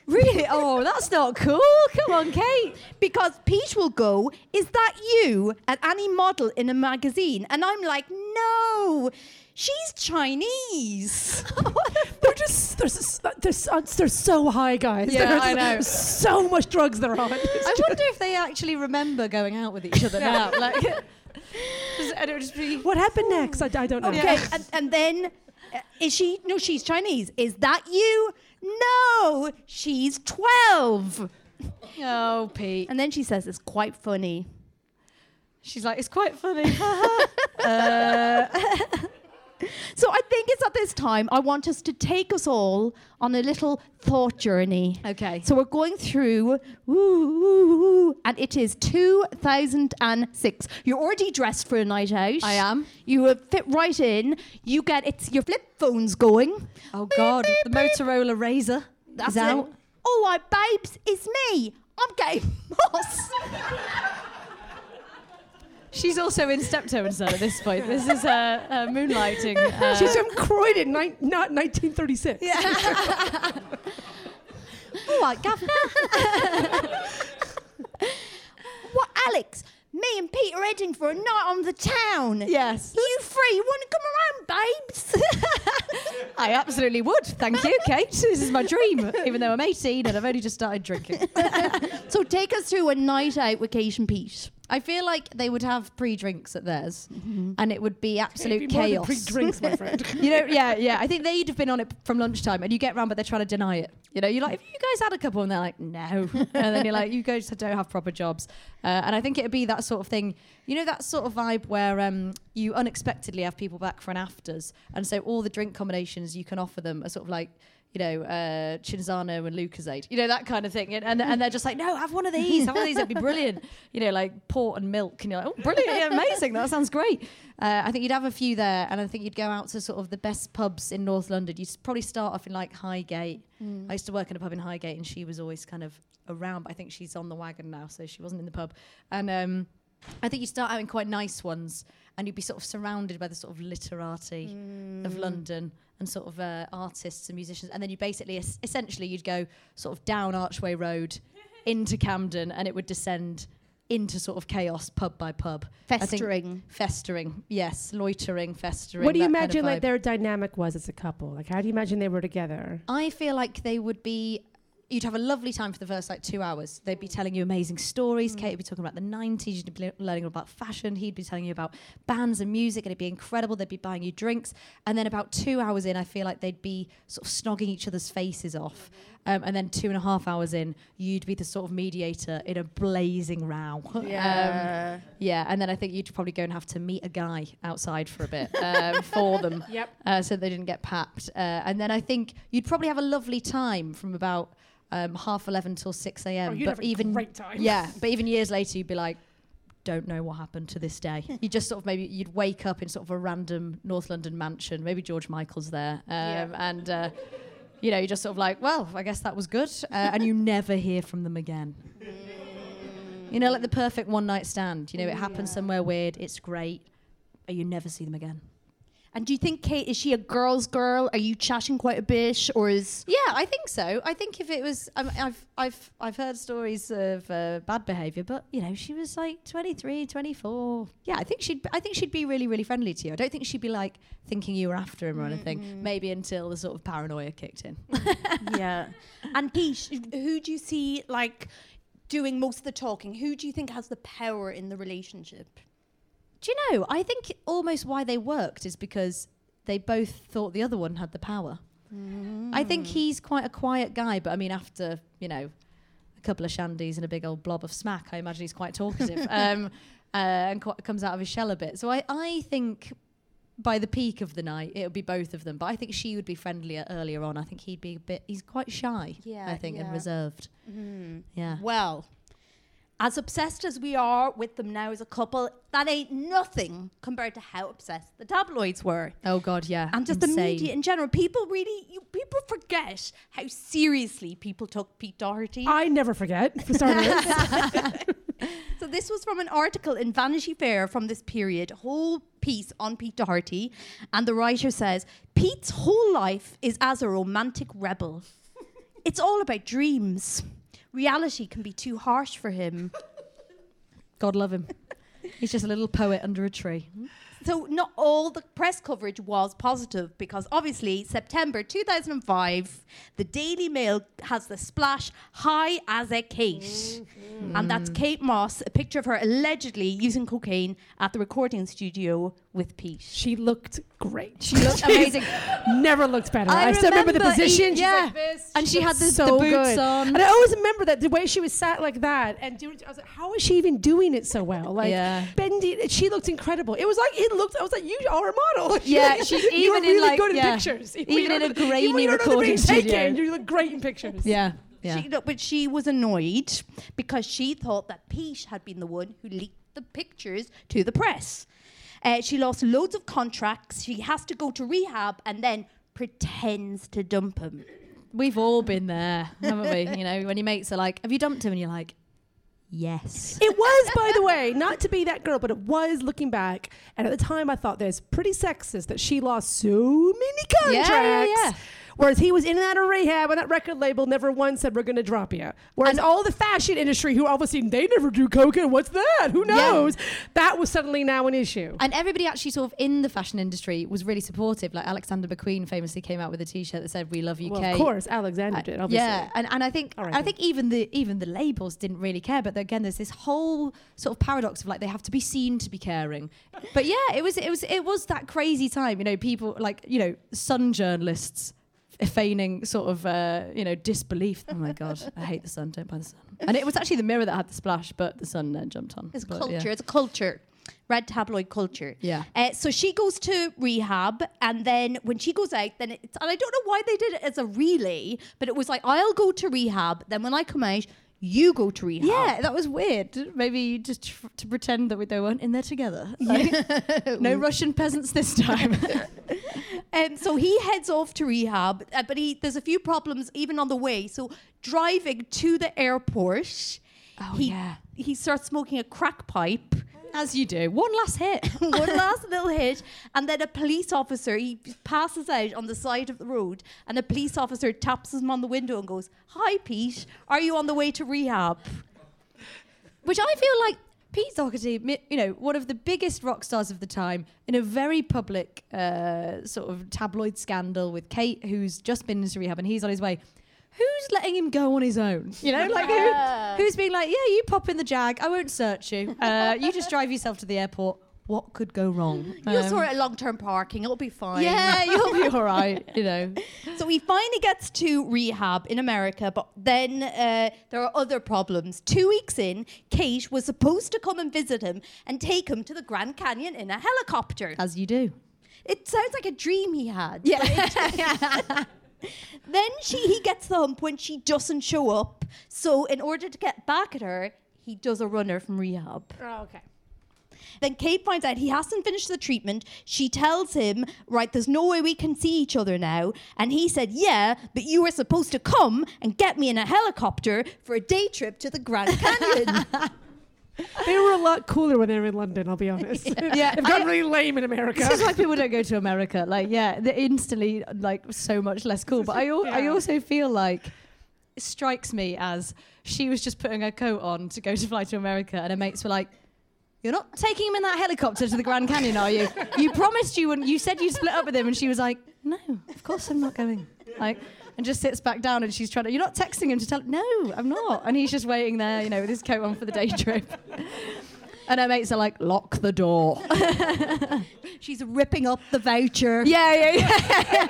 really? Oh, that's not cool. Come on, Kate. Because Peach will go, Is that you at any model in a magazine? And I'm like, No, she's Chinese. they're just they're, they're, they're so high, guys. Yeah, There's I know. So much drugs they're on. It's I just- wonder if they actually remember going out with each other now. Like, just, and it would just be. what happened next? I, I don't know. Okay, and, and then uh, is she? No, she's Chinese. Is that you? No, she's 12. Oh, Pete. And then she says it's quite funny. She's like, it's quite funny. So I think it's at this time I want us to take us all on a little thought journey. Okay. So we're going through, and it is 2006. You're already dressed for a night out. I am. You have fit right in. You get it's your flip phones going. oh, God. The Motorola Razr That's is out. it. All right, babes, it's me. I'm Gay Moss. She's also in Steptoe and Son at this point. This is uh, uh, moonlighting. Uh, She's from Croydon, ni- not 1936. All right, governor. what, Alex? Me and Pete are heading for a night on the town. Yes. You free? You want to come around, babes? I absolutely would. Thank you, Kate. This is my dream, even though I'm 18 and I've only just started drinking. so take us through a night out with Kate and Pete. I feel like they would have pre-drinks at theirs, and it would be absolute Maybe more than chaos. pre-drinks, my friend. you know, yeah, yeah. I think they'd have been on it from lunchtime, and you get round, but they're trying to deny it. You know, you're like, have you guys had a couple? And they're like, no. and then you're like, you guys don't have proper jobs. Uh, and I think it'd be that sort of thing. You know, that sort of vibe where um, you unexpectedly have people back for an afters, and so all the drink combinations you can offer them are sort of like. You know, uh, Cinzano and Lucozade, you know, that kind of thing. And, and, and they're just like, no, have one of these, have one of these, it'd be brilliant. You know, like port and milk. And you're like, oh, brilliant, yeah, amazing, that sounds great. Uh, I think you'd have a few there, and I think you'd go out to sort of the best pubs in North London. You'd probably start off in like Highgate. I used to work in a pub in Highgate, and she was always kind of around, but I think she's on the wagon now, so she wasn't in the pub. And um, I think you start out in quite nice ones, and you'd be sort of surrounded by the sort of literati of London and sort of uh, artists and musicians, and then you basically, es- essentially, you'd go sort of down Archway Road into Camden, and it would descend into sort of chaos, pub by pub. Festering. festering, yes, loitering, festering. What do you that kind of imagine like their dynamic was as a couple? Like, how do you imagine they were together? I feel like they would be. You'd have a lovely time for the first like two hours. They'd be telling you amazing stories. Kate would be talking about the 90s. You'd be learning about fashion. He'd be telling you about bands and music, and it'd be incredible. They'd be buying you drinks. And then about two hours in, I feel like they'd be sort of snogging each other's faces off. Um, and then two and a half hours in, you'd be the sort of mediator in a blazing row. Yeah. Um, yeah. And then I think you'd probably go and have to meet a guy outside for a bit um, for them Yep. uh, so they didn't get papped. Uh, and then I think you'd probably have a lovely time from about um, half eleven till six a.m. Oh, but even yeah, but even years later, you'd be like, don't know what happened to this day. you just sort of maybe you'd wake up in sort of a random North London mansion. Maybe George Michael's there, um, and. Uh, you know, you're just sort of like, well, I guess that was good, uh, and you never hear from them again. You know, like the perfect one night stand. You know, it happens somewhere weird, it's great, but you never see them again. And do you think Kate is she a girl's girl? Are you chatting quite a bit, or is Yeah, I think so. I think if it was, I mean, I've I've I've heard stories of uh, bad behaviour, but you know, she was like 23, 24. Yeah, I think she'd I think she'd be really really friendly to you. I don't think she'd be like thinking you were after him or anything. Maybe until the sort of paranoia kicked in. yeah? And Pete, who do you see like doing most of the talking? Who do you think has the power in the relationship? Do you know? I think almost why they worked is because they both thought the other one had the power. I think he's quite a quiet guy, but I mean, after you know, a couple of shandies and a big old blob of smack, I imagine he's quite talkative um, uh, and quite, comes out of his shell a bit. So I, I think by the peak of the night, it would be both of them. But I think she would be friendlier earlier on. I think he'd be a bit. He's quite shy. Yeah, I think and yeah. reserved. Yeah. Well, as obsessed as we are with them now as a couple, that ain't nothing compared to how obsessed the tabloids were. Oh God, yeah. And just the media in general. People really, you, people forget how seriously people took Pete Doherty. I never forget, for starters. So this was from an article in Vanity Fair from this period, a whole piece on Pete Doherty, and the writer says Pete's whole life is as a romantic rebel. It's all about dreams. Reality can be too harsh for him. God love him. He's just a little poet under a tree. So not all the press coverage was positive because obviously September 2005, the Daily Mail has the splash high as a Kate. Mm-hmm. And that's Kate Moss, a picture of her allegedly using cocaine at the recording studio with Pete. she looked great. She looked amazing. Never looked better. I I, still remember the remember position. She's yeah. like this. And she had looked the- the boots on. And I always remember that the way she was sat like that and doing. I was like, how is she even doing it so well? Like Yeah. bending. She looked incredible. It was like it looked. I was like, you are a model. Yeah, she- you were even in, really like- good in yeah. pictures. Even in a Even grainy when you're recording being studio. You look great in pictures. Yeah. Yeah. She, no, but she was annoyed because she thought that Pete had been the one who leaked the pictures to the press. Uh, she lost loads of contracts. She has to go to rehab and then pretends to dump him. We've all been there, haven't we? You know, when your mates are like, "Have you dumped him?" and you're like, "Yes." It was, by the way, not to be that girl, but it was looking back. And at the time, I thought that's pretty sexist that she lost so many contracts. Yeah, yeah, yeah. Whereas he was in and out of rehab, and that record label never once said we're going to drop you. Whereas all the fashion industry, who obviously they never do cocaine, what's that? Who Yeah. knows? That was suddenly now an issue. And everybody actually sort of in the fashion industry was really supportive. Like Alexander McQueen famously came out with a T-shirt that said "We love UK." Well, of course, Alexander Uh, did. Obviously, Yeah, and, and I think All right, I think even the even the labels didn't really care. But again, there's this whole sort of paradox of like they have to be seen to be caring. But yeah, it was it was it was that crazy time. You know, people like you know Sun journalists feigning sort of uh, you know disbelief. Oh my god, I hate the sun. Don't buy the sun. And it was actually the Mirror that had the splash, but the sun then jumped on. It's But, culture. yeah. It's a culture. red tabloid culture. Yeah. Uh, so she goes to rehab, and then when she goes out, then it's and I don't know why they did it as a relay, but it was like I'll go to rehab, then when I come out, you go to rehab. Yeah, that was weird. Maybe just tr- to pretend that we, they weren't in there together. Like, no Russian peasants this time. Um, so he heads off to rehab, uh, but he there's a few problems even on the way. So driving to the airport, Oh, he yeah. he starts smoking a crack pipe. As you do. One last hit. one last little hit, and then a police officer he passes out on the side of the road, and a police officer taps him on the window and goes, "Hi, Pete, are you on the way to rehab?" Which I feel like Pete Doherty, you know, one of the biggest rock stars of the time, in a very public uh, sort of tabloid scandal with Kate, who's just been into rehab and he's on his way. Who's letting him go on his own? You know, like who, who's being like, yeah, you pop in the jag, I won't search you. Uh, you just drive yourself to the airport. What could go wrong? You'll Um, sort out long-term parking; it'll be fine. yeah, you'll be all right. You know, So he finally gets to rehab in America, but then uh, there are other problems. Two weeks in, Kate was supposed to come and visit him and take him to the Grand Canyon in a helicopter. as you do. It sounds like a dream he had. Yeah. Then she he gets the hump when she doesn't show up. So in order to get back at her, he does a runner from rehab. Oh, okay. Then Kate finds out he hasn't finished the treatment. She tells him, Right, there's no way we can see each other now. And he said, Yeah, but you were supposed to come and get me in a helicopter for a day trip to the Grand Canyon. They were a lot cooler when they were in London, I'll be honest. Yeah, They've gotten really lame in America. This is why people don't go to America. Like, yeah, they're instantly like so much less cool. But I, al- I also feel like it strikes me as she was just putting her coat on to go to fly to America, and her mates were like. You're not taking him in that helicopter to the Grand Canyon, are you? You promised you and you said you'd split up with him, and she was like, "No, of course I'm not going." Like, and just sits back down, and she's trying to. You're not texting him to tell. him, No, I'm not. And he's just waiting there, you know, with his coat on for the day trip. And her mates are like, "Lock the door." She's ripping up the voucher. Yeah, yeah, yeah.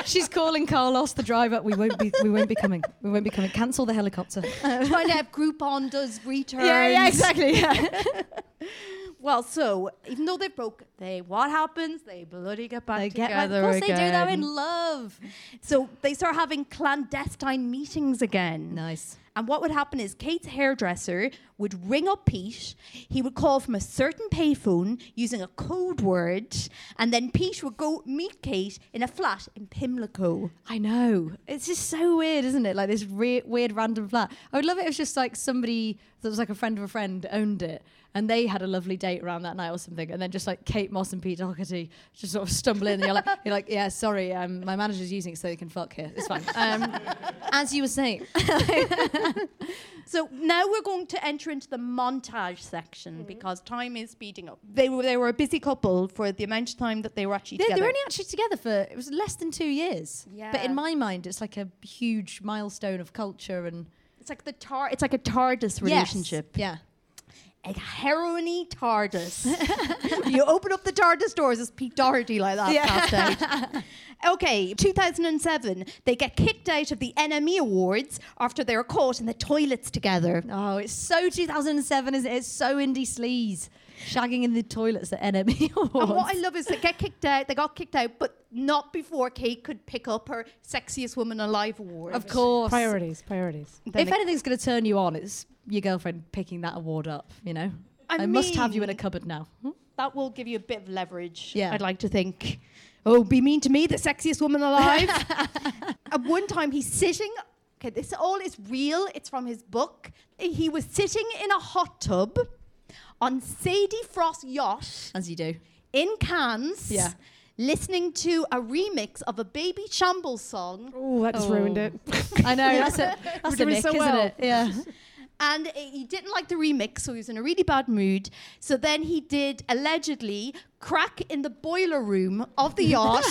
She's calling Carlos, the driver. We won't be. We won't be coming. We won't be coming. Cancel the helicopter. Trying to have Groupon does returns. yeah, yeah, exactly. Yeah. Well, so even though they broke, they what happens? They bloody get back They get. together. Of course, they do. They're in love. So they start having clandestine meetings again. Nice. And what would happen is Kate's hairdresser would ring up Pete. He would call from a certain payphone using a code word, and then Pete would go meet Kate in a flat in Pimlico. I know. It's just so weird, isn't it? Like this re- weird random flat. I would love it if it was just like somebody that was like a friend of a friend owned it and they had a lovely date around that night or something. And then just like Kate Moss and Pete Doherty just sort of stumble in and you're like, you're like yeah, sorry, um, my manager's using it so they can fuck here. It's fine. Um, as you were saying. So now we're going to enter into the montage section because time is speeding up. They were they were a busy couple for the amount of time that they were actually They, they were only actually together for it was less than two years. Yeah. But in my mind, it's like a huge milestone of culture and it's like the tar. It's like a TARDIS relationship. Yeah. A heroiny TARDIS. you open up the TARDIS doors, it's Pete Doherty like that Yeah. Okay, 2007, they get kicked out of the NME Awards after they're caught in the toilets together. Oh, it's so 2007, isn't it? It's so indie sleaze. Shagging in the toilets at NME Awards. And what I love is they get kicked out. They got kicked out, but not before Kate could pick up her Sexiest Woman Alive award. of course. Priorities, priorities. Then if anything's going to turn you on, it's your girlfriend picking that award up, you know? I I, must have you in a cupboard now. Hmm? that will give you a bit of leverage. Yeah. I'd like to think. Oh, be mean to me, the sexiest woman alive. At one time, he's sitting. Okay, this all is real. It's from his book. He was sitting in a hot tub on Sadie Frost yacht As you do. in Cannes. Yeah. Listening to a remix of a Babyshambles song, Oh, that just Oh. ruined it. Oh. I know, that's, a, that's the nick, so isn't it? Yeah. and he didn't like the remix, so he was in a really bad mood. So then he did allegedly crack in the boiler room of the yacht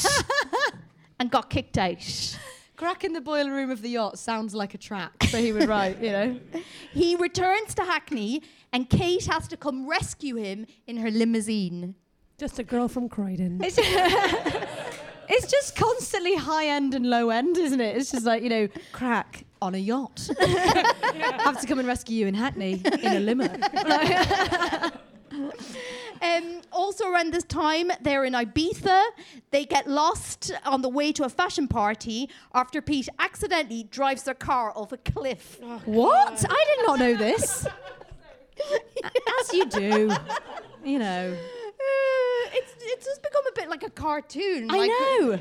and got kicked out. Crack in the boiler room of the yacht sounds like a track, so he would write, you know? He returns to Hackney, and Kate has to come rescue him in her limousine. Just a girl from Croydon. It's, it's just constantly high end and low end, isn't it? It's just like, you know, crack on a yacht. Have to come and rescue you in Hackney in a limo. Um, also around this time, they're in Ibiza. They get lost on the way to a fashion party after Pete accidentally drives their car off a cliff. What? I did not know this. As you do. You know. It's it's just become a bit like a cartoon. I like- know.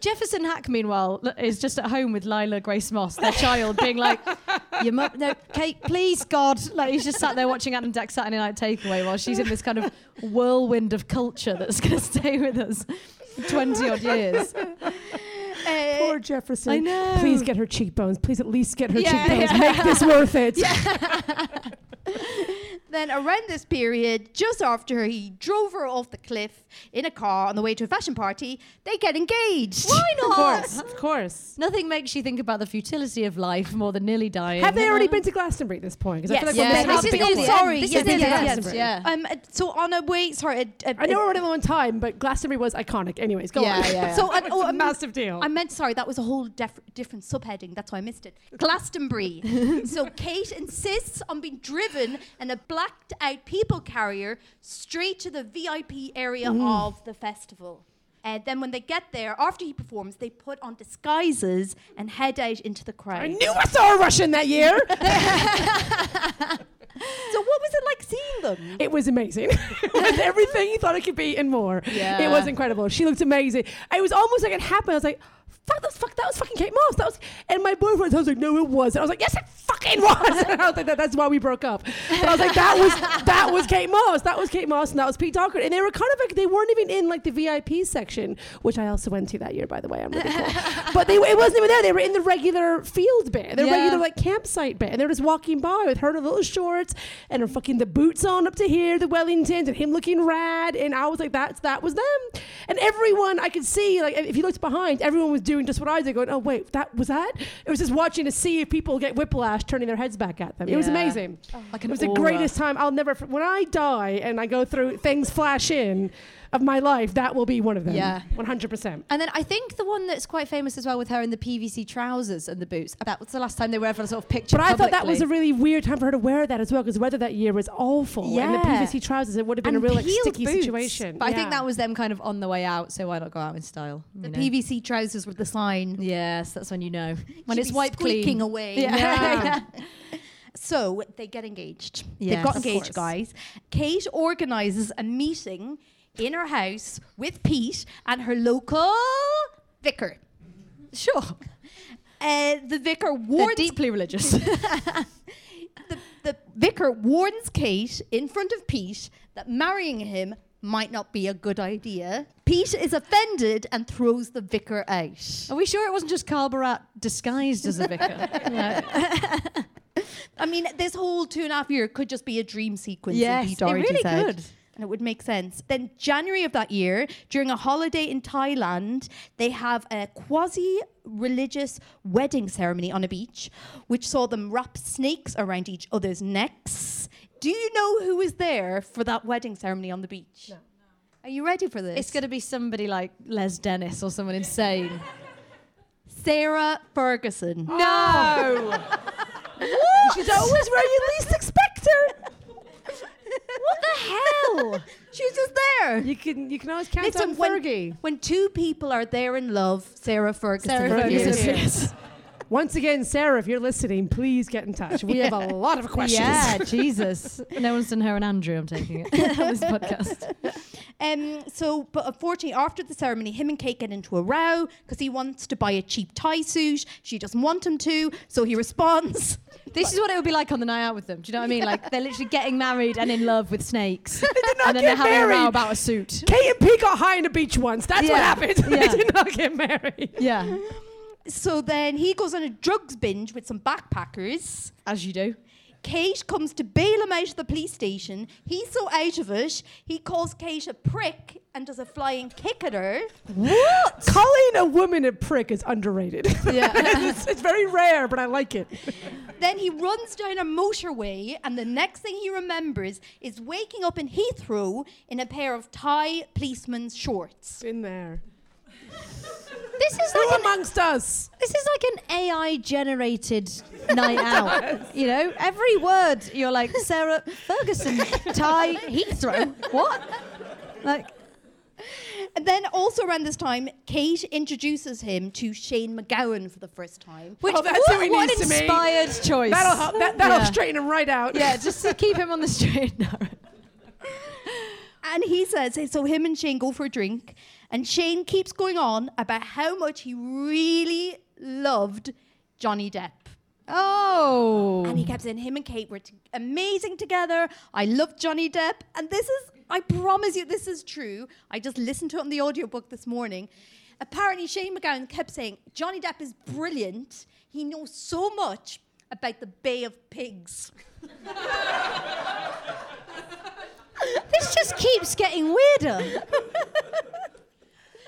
Jefferson Hack, meanwhile, is just at home with Lila Grace Moss, their child, being like, "Your mum, no, Kate, please, God!" Like he's just sat there watching Ant and Dec Saturday Night Takeaway while she's in this kind of whirlwind of culture that's going to stay with us for twenty odd years. Uh, Poor Jefferson. I know. Please get her cheekbones. Please at least get her Yeah, cheekbones. yeah. Make this worth it. Then around this period, just after he drove her off the cliff in a car on the way to a fashion party, they get engaged. Why not? Of course. Of course. Nothing makes you think about the futility of life more than nearly dying. Have they already been to Glastonbury at this point? 'Cause I Yes. feel like Yeah, we're this out is point. Sorry, This yes, is nearly yes, the yes. end. Yeah. Um, uh, so on a way, sorry, uh, uh, I know we're running low on time, but Glastonbury was iconic. Anyways, go Yeah, on. yeah, yeah. So, uh, it's oh, a um, massive deal. I meant sorry, that was a whole def- different subheading. That's why I missed it. Glastonbury. so Kate insists on being driven in a blacked out people carrier straight to the VIP area mm-hmm. of the festival. And then when they get there, after he performs, they put on disguises and head out into the crowd. I knew I saw a Russian that year. So what was it like seeing them? It was amazing. it was everything you thought it could be and more. Yeah. It was incredible. She looked amazing. It was almost like it happened. I was like, fuck, that was, fuck, that was fucking Kate Moss. That was, and my boyfriend, I was like, no, it wasn't. I was like, yes, it fucking was. and I was like, that, that's why we broke up. But I was like, that was, that was Kate Moss. That was Kate Moss and that was Pete Doherty. And they were kind of like, they weren't even in like the VIP section, which I also went to that year, by the way. I'm really cool. but they, it wasn't even there. They were in the regular field bit, the Yeah. regular like campsite bit. And they were just walking by with her in her little shorts and her fucking the boots on up to here, the Wellingtons, and him looking rad. And I was like, that's that was them. And everyone I could see, like if you looked behind, everyone was doing just what I did, going, oh wait, that was that. It was just watching to see if people get whiplash, turning their heads back at them. It was Yeah. amazing. Oh. Like it an was the greatest time. I'll never when I die and I go through things flash in of my life. That will be one of them. Yeah. one hundred percent. And then I think the one that's quite famous as well with her in the PVC trousers and the boots. That was the last time they were ever sort of pictured. But I thought that was a really weird time for her to wear that as well because the weather that year was awful. Yeah. And the Yeah. PVC trousers, it would have been And a real like, sticky boots. situation. But I think that was them kind of on the way out. So why not go out in style? The know? PVC trousers with the sign. Yes, that's when you know when She'd it's be wiped clean. away. Yeah. yeah. So they get engaged. They've got engaged, guys. Kate organises a meeting in her house with Pete and her local vicar. Sure. Uh, the vicar They're warns deeply religious. the, the vicar warns Kate in front of Pete that marrying him might not be a good idea. Pete is offended and throws the vicar out. Are we sure it wasn't just Carl Barât disguised as a vicar? I mean, this whole two and a half year could just be a dream sequence. Yes, it really could. And it would make sense. Then, January of that year, during a holiday in Thailand, they have a quasi religious wedding ceremony on a beach, which saw them wrap snakes around each other's necks. Do you know who was there for that wedding ceremony on the beach? No. Are you ready for this? it's going to be somebody like Les Dennis or someone insane. Sarah Ferguson. No. She's always where you least expect her. What the hell? she was just there. You can you can always count Listen, on when, Fergie. when two people are there in love, Sarah Ferguson. Sarah appears. Ferguson. Yes. Once again, Sarah, if you're listening, please get in touch. We have a lot of questions. Yeah, Jesus. No one's done her and Andrew, I'm taking it on this podcast. Um, so, but unfortunately, after the ceremony, him and Kate get into a row because he wants to buy a cheap Thai suit. She doesn't want him to, so he responds. This is what it would be like on the night out with them. Do you know what I mean? Like they're literally getting married and in love with snakes. not and then get they're having a row married. about a suit. Kate and Pete got high on the beach once. That's what happened. Yeah. they did not get married. Yeah, So then he goes on a drugs binge with some backpackers. as you do. Kate comes to bail him out of the police station. He's so out of it, he calls Kate a prick and does a flying kick at her. What? Calling a woman a prick is underrated. Yeah. it's, it's very rare, but I like it. Then he runs down a motorway, and the next thing he remembers is waking up in Heathrow in a pair of Thai policeman's shorts. In there. This is Who like an, amongst us? this is like an AI generated night out. You know, every word you're like Sarah Ferguson, Thai Heathrow. What? Like And then also around this time, Kate introduces him to Shane MacGowan for the first time. Oh, which Oh, that's what, who he what needs to an meet. inspired choice. That'll help, that, that'll Yeah. straighten him right out. Yeah, just to keep him on the straight and narrow. And he says, so him and Shane go for a drink, and Shane keeps going on about how much he really loved Johnny Depp. Oh. And he kept saying, him and Kate were t- amazing together. I love Johnny Depp. And this is, I promise you, this is true. I just listened to it on the audiobook this morning. Apparently, Shane MacGowan kept saying, Johnny Depp is brilliant. He knows so much about the Bay of Pigs. this just keeps getting weirder.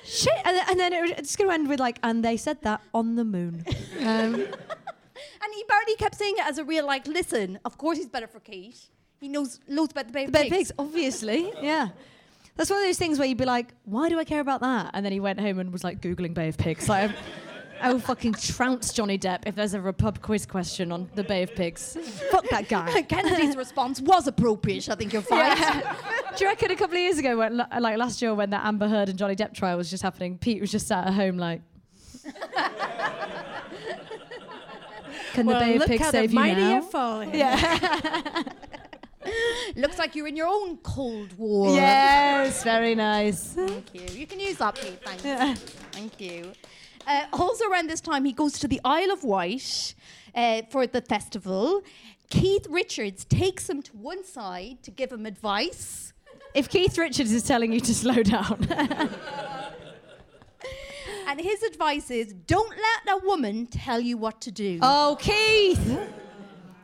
Shit, and, then- and then it- it's going to end with like, and they said that on the moon. Um, And he apparently kept saying it as a real, like, listen, of course he's better for Kate. He knows loads about the Bay of Bed Pigs. pigs, obviously, yeah. That's one of those things where you'd be like, why do I care about that? And then he went home and was like googling Bay of Pigs. Like, I will fucking trounce Johnny Depp if there's ever a pub quiz question on the Bay of Pigs. Fuck that guy. Kennedy's response was appropriate. I think you're fine. Do you reckon a couple of years ago, when, like last year, when that Amber Heard and Johnny Depp trial was just happening, Pete was just sat at home like, "Can Well, the Bay of Pigs save you mighty now?" fallen. Yeah. Looks like you're in your own Cold War. yes, very nice. Thank you. You can use that, Pete. Thanks. Thank you. Uh, also, around this time, he goes to the Isle of Wight uh, for the festival. Keith Richards takes him to one side to give him advice. If Keith Richards is telling you to slow down, And his advice is don't let a woman tell you what to do. oh Keith,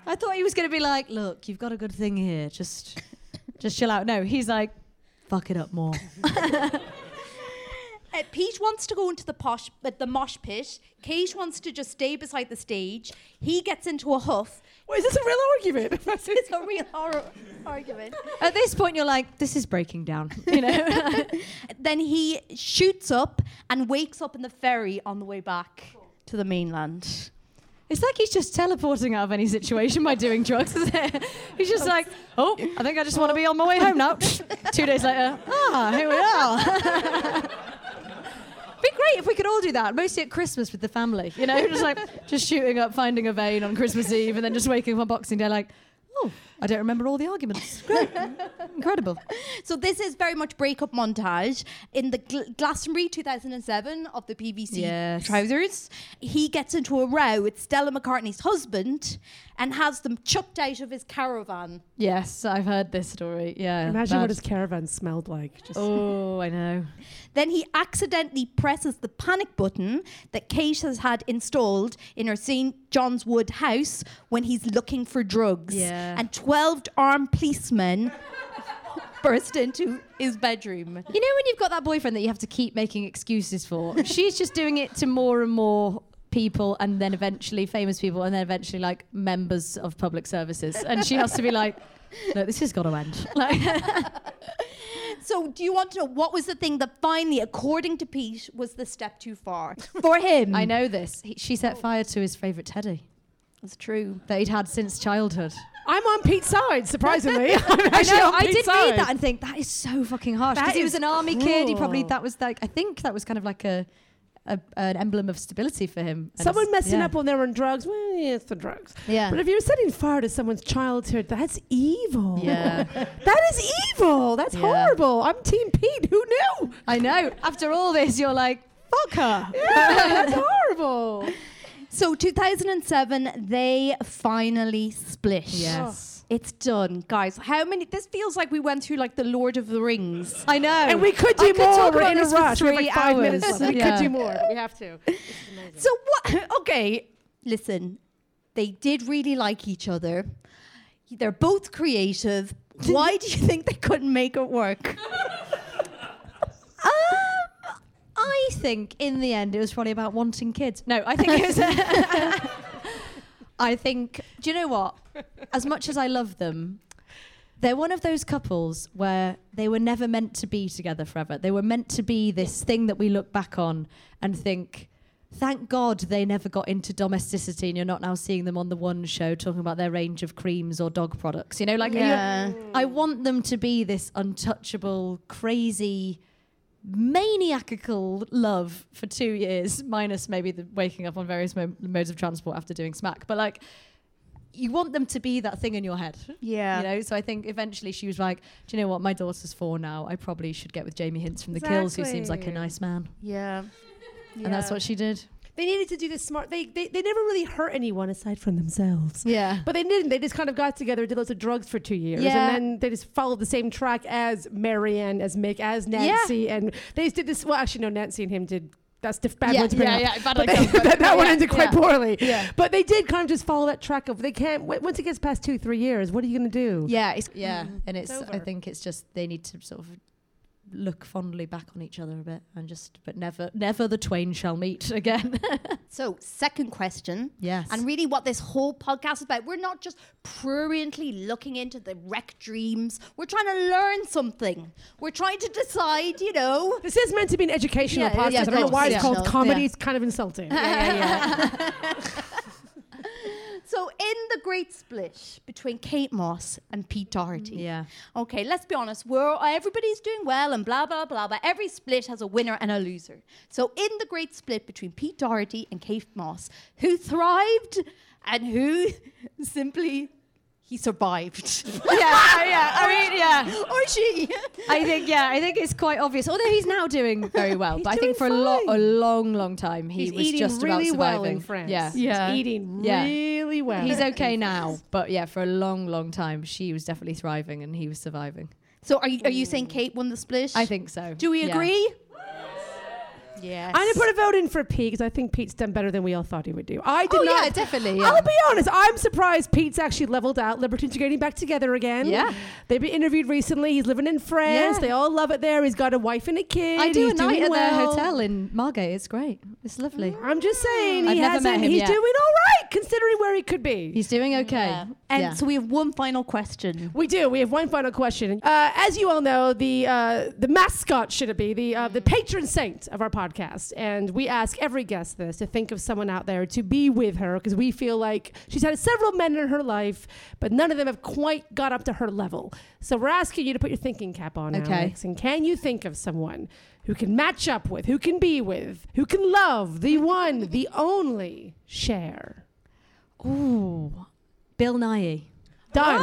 I thought he was going to be like, "Look, you've got a good thing here. Just, just chill out." No, he's like, "Fuck it up more." Uh, Pete wants to go into the posh, uh, the mosh pit. Kate wants to just stay beside the stage. He gets into a huff. Wait, is this a real argument? It's a real horror argument. At this point, you're like, "This is breaking down," you know. then he shoots up and wakes up in the ferry on the way back to the mainland. It's like he's just teleporting out of any situation by doing drugs, isn't it? He's just like, oh, I think I just want to be on my way home now. Two days later, ah, here we are. It'd be great if we could all do that, mostly at Christmas with the family. You know, just like just shooting up, finding a vein on Christmas Eve, and then just waking up on Boxing Day like, oh, I don't remember all the arguments. Great, incredible. So this is very much breakup montage in the Gl- Glastonbury 2007 of the PVC Yes. trousers. He gets into a row with Stella McCartney's husband and has them chucked out of his caravan. Yes, I've heard this story. Yeah, Imagine what his caravan smelled like. Just Oh, I know. Then he accidentally presses the panic button that Kate has had installed in her St. John's Wood house when he's looking for drugs. Yeah. And 12 armed policemen burst into his bedroom. You know when you've got that boyfriend that you have to keep making excuses for? She's just doing it to more and more people and then eventually famous people and then eventually like members of public services. And she has to be like, no, this has got to end. Like, So, do you want to know what was the thing that finally, according to Pete, was the step too far for him? I know this. He, she set oh. fire to his favourite teddy It's true. that he'd had since childhood. I'm on Pete's side, surprisingly. I'm I know. on I Pete's did side. read that and think that is so fucking harsh because he was an army kid. He probably that was like I think that was kind of like a, a an emblem of stability for him. And Someone messing yeah. up when they were on drugs, well, yeah, it's the drugs. Yeah. But if you're setting fire to someone's childhood, that's evil. Yeah. that is evil. That's Yeah. horrible. I'm Team Pete. Who knew? I know. After all this, you're like, fuck her. Yeah, that's horrible. So, 2007, they finally split. Yes. Oh. It's done, guys. How many? This feels like we went through like the Lord of the Rings. I know. And we could do I could more. talk We're in a rush. We have three like five hours. minutes left. We Yeah. could do more. We have to. So what? Okay, listen. They did really like each other. They're both creative. Why do you think they couldn't make it work? Um, I think in the end it was probably about wanting kids. No, I think it was. I think. Do you know what? As much as I love them, They're one of those couples where they were never meant to be together forever. They were meant to be this thing that we look back on and think, thank God they never got into domesticity and you're not now seeing them on the one show talking about their range of creams or dog products. You know, like, Yeah. I want them to be this untouchable, crazy, maniacal love for two years, minus maybe the waking up on various mo- modes of transport after doing smack. But like, you want them to be that thing in your head. Yeah. You know, so I think eventually she was like, "Do you know what? My daughter's four now. I probably should get with Jamie Hince from The Kills, who seems like a nice man." Yeah. And that's what she did. They needed to do this smart. They, they they never really hurt anyone aside from themselves. Yeah. But they didn't. They just kind of got together, did lots of drugs for two years, Yeah. and then they just followed the same track as Marianne, as Mick, as Nancy, and they just did this. Well, actually, no, Nancy and him did. That's the bad Yeah, one to bring yeah, up. yeah, But they- that, that, that one yeah, ended quite yeah. poorly. Yeah. But they did kind of just follow that track of they can't. w- Once it gets past two, three years, what are you going to do? Yeah, it's, yeah, Mm. and it's. It's I think it's just they need to sort of look fondly back on each other a bit and just, but never, never the twain shall meet again. So, second question. yes, And really, what this whole podcast is about, we're not just pruriently looking into the wreck dreams. We're trying to learn something. We're trying to decide, you know. This is meant to be an educational Yeah, podcast. yeah, I don't know why it's called comedy. yeah. It's kind of insulting. So, in the great split between Kate Moss and Pete Doherty. yeah, Okay, let's be honest. We're everybody's doing well and blah blah blah. But every split has a winner and a loser. So in the great split between Pete Doherty and Kate Moss, who thrived and who simply he survived, yeah, oh, yeah. I mean, yeah. or she. I think yeah, I think it's quite obvious. Although he's now doing very well, but I think for doing a, lo- a long, long time he He's was eating just really about well surviving. in France. Yeah, Yeah. He's eating Yeah. really well. he's okay now, but yeah, for a long, long time she was definitely thriving and he was surviving. So are you are you saying Kate won the split? I think so. Do we Yeah. agree? Yes. I'm gonna put a vote in for Pete because I think Pete's done better than we all thought he would do. I did Oh not. yeah, definitely. Yeah. I'll be honest. I'm surprised Pete's actually leveled out. Libertines are getting back together again. Yeah. they've been interviewed recently. He's living in France. Yeah. They all love it there. He's got a wife and a kid. I do He's a night doing at their hotel in Margate. It's great. It's lovely. I'm just saying. I've he never hasn't. met him he's yet. doing all right considering where he could be. He's doing okay. Yeah. And Yeah. so we have one final question. We do. We have one final question. Uh, as you all know, the uh, the mascot should it be the uh, the patron saint of our podcast, and we ask every guest this to think of someone out there to be with her because we feel like she's had several men in her life, but none of them have quite got up to her level. So we're asking you to put your thinking cap on, Okay. Alex, and can you think of someone who can match up with, who can be with, who can love the one, the only Cher? Ooh, Bill Nighy. Done.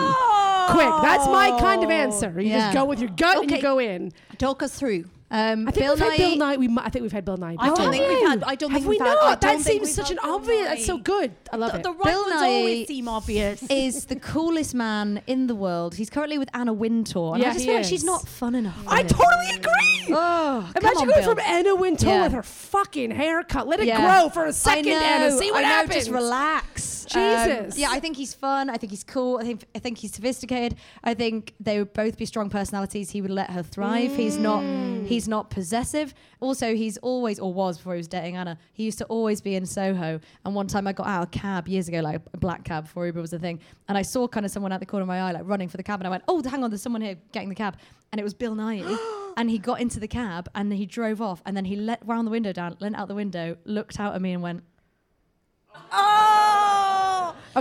Quick. That's my kind of answer. You Yeah. just go with your gut and you Okay. go in. Talk us through. Um, I think Bill we've Nighy. had Bill Nighy. We, mi- I think we've had Bill Nighy. I don't think we've had. I don't Have think we we've had. not? I don't That think seems we've such had an Bill obvious. That's so good. I love The, it. the right Bill ones Nighy always seem obvious. is the coolest man in the world. He's currently with Anna Wintour. And Yeah, I just he feel like she's not fun enough. I totally agree. Oh, come Imagine on, going Bill. from Anna Wintour Yeah. with her fucking haircut. Let it Yeah. grow for a second, I know, Anna. See what I know, happens. Just relax. Jesus. Um, yeah, I think he's fun. I think he's cool. I think I think he's sophisticated. I think they would both be strong personalities. He would let her thrive. He's not he's not possessive. Also, he's always or was before he was dating Anna. He used to always be in Soho. And one time I got out a cab years ago, like a black cab before Uber was a thing, and I saw kind of someone out the corner of my eye, like running for the cab, and I went, "Oh, hang on, there's someone here getting the cab," and it was Bill Nighy. And he got into the cab and he drove off and then he let round the window down, leant out the window, looked out at me and went, oh,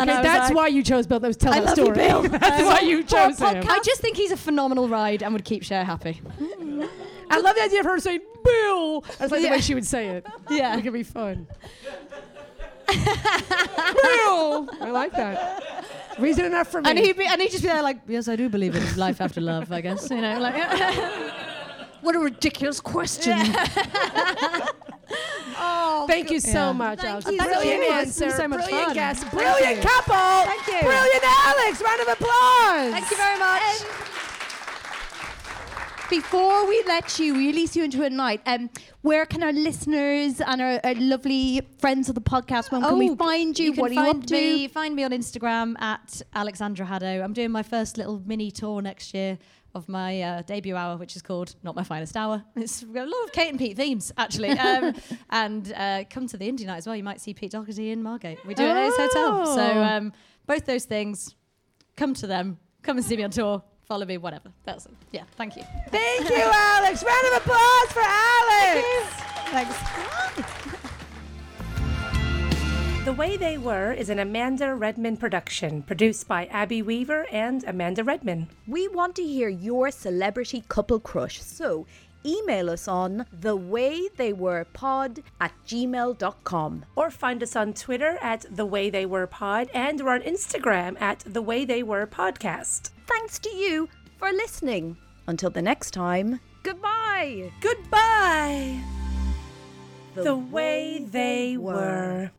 Okay, And that's like, why you chose Bill. That was tell I that you, story. Bill. that's why you chose him. I just think he's a phenomenal ride and would keep Cher happy. I love the idea of her saying Bill. I just like the way she would say it. Yeah. It could be fun. Bill. I like that. Reason enough for me. And he'd be, and he'd just be there like, yes, I do believe in life after love. I guess you know, like. what a ridiculous question. Oh, Thank you so Yeah. much, Thank Alex. you Brilliant so much. answer. So much brilliant fun. guest. Brilliant you. couple. Thank you. Brilliant Alex. Round of applause. Thank you very much. Before we let you release you into a night, um, where can our listeners and our, our lovely friends of the podcast, when can we find you? Oh, can what are you find up to? me, Find me on Instagram at Alexandra Haddow. I'm doing my first little mini tour next year of my uh, debut hour, which is called Not My Finest Hour. It's got a lot of Kate and Pete themes, actually. Um, and uh, come to the indie night as well. You might see Pete Doherty in Margate. We do it at his hotel. So Oh. um, both those things, come to them. Come and see me on tour. follow me, whatever. That's it. Yeah, thank you. Thank you, Alex. Round of applause for Alex. Thanks. The Way They Were is an Amanda Redman production, produced by Abby Weaver and Amanda Redman. We want to hear your celebrity couple crush, so email us on thewaytheywerepod at gmail.com. Or find us on Twitter at The Way They Were Pod, and we're on Instagram at The Way They Were Podcast. Thanks to you for listening. Until the next time, goodbye. Goodbye! The, way they were.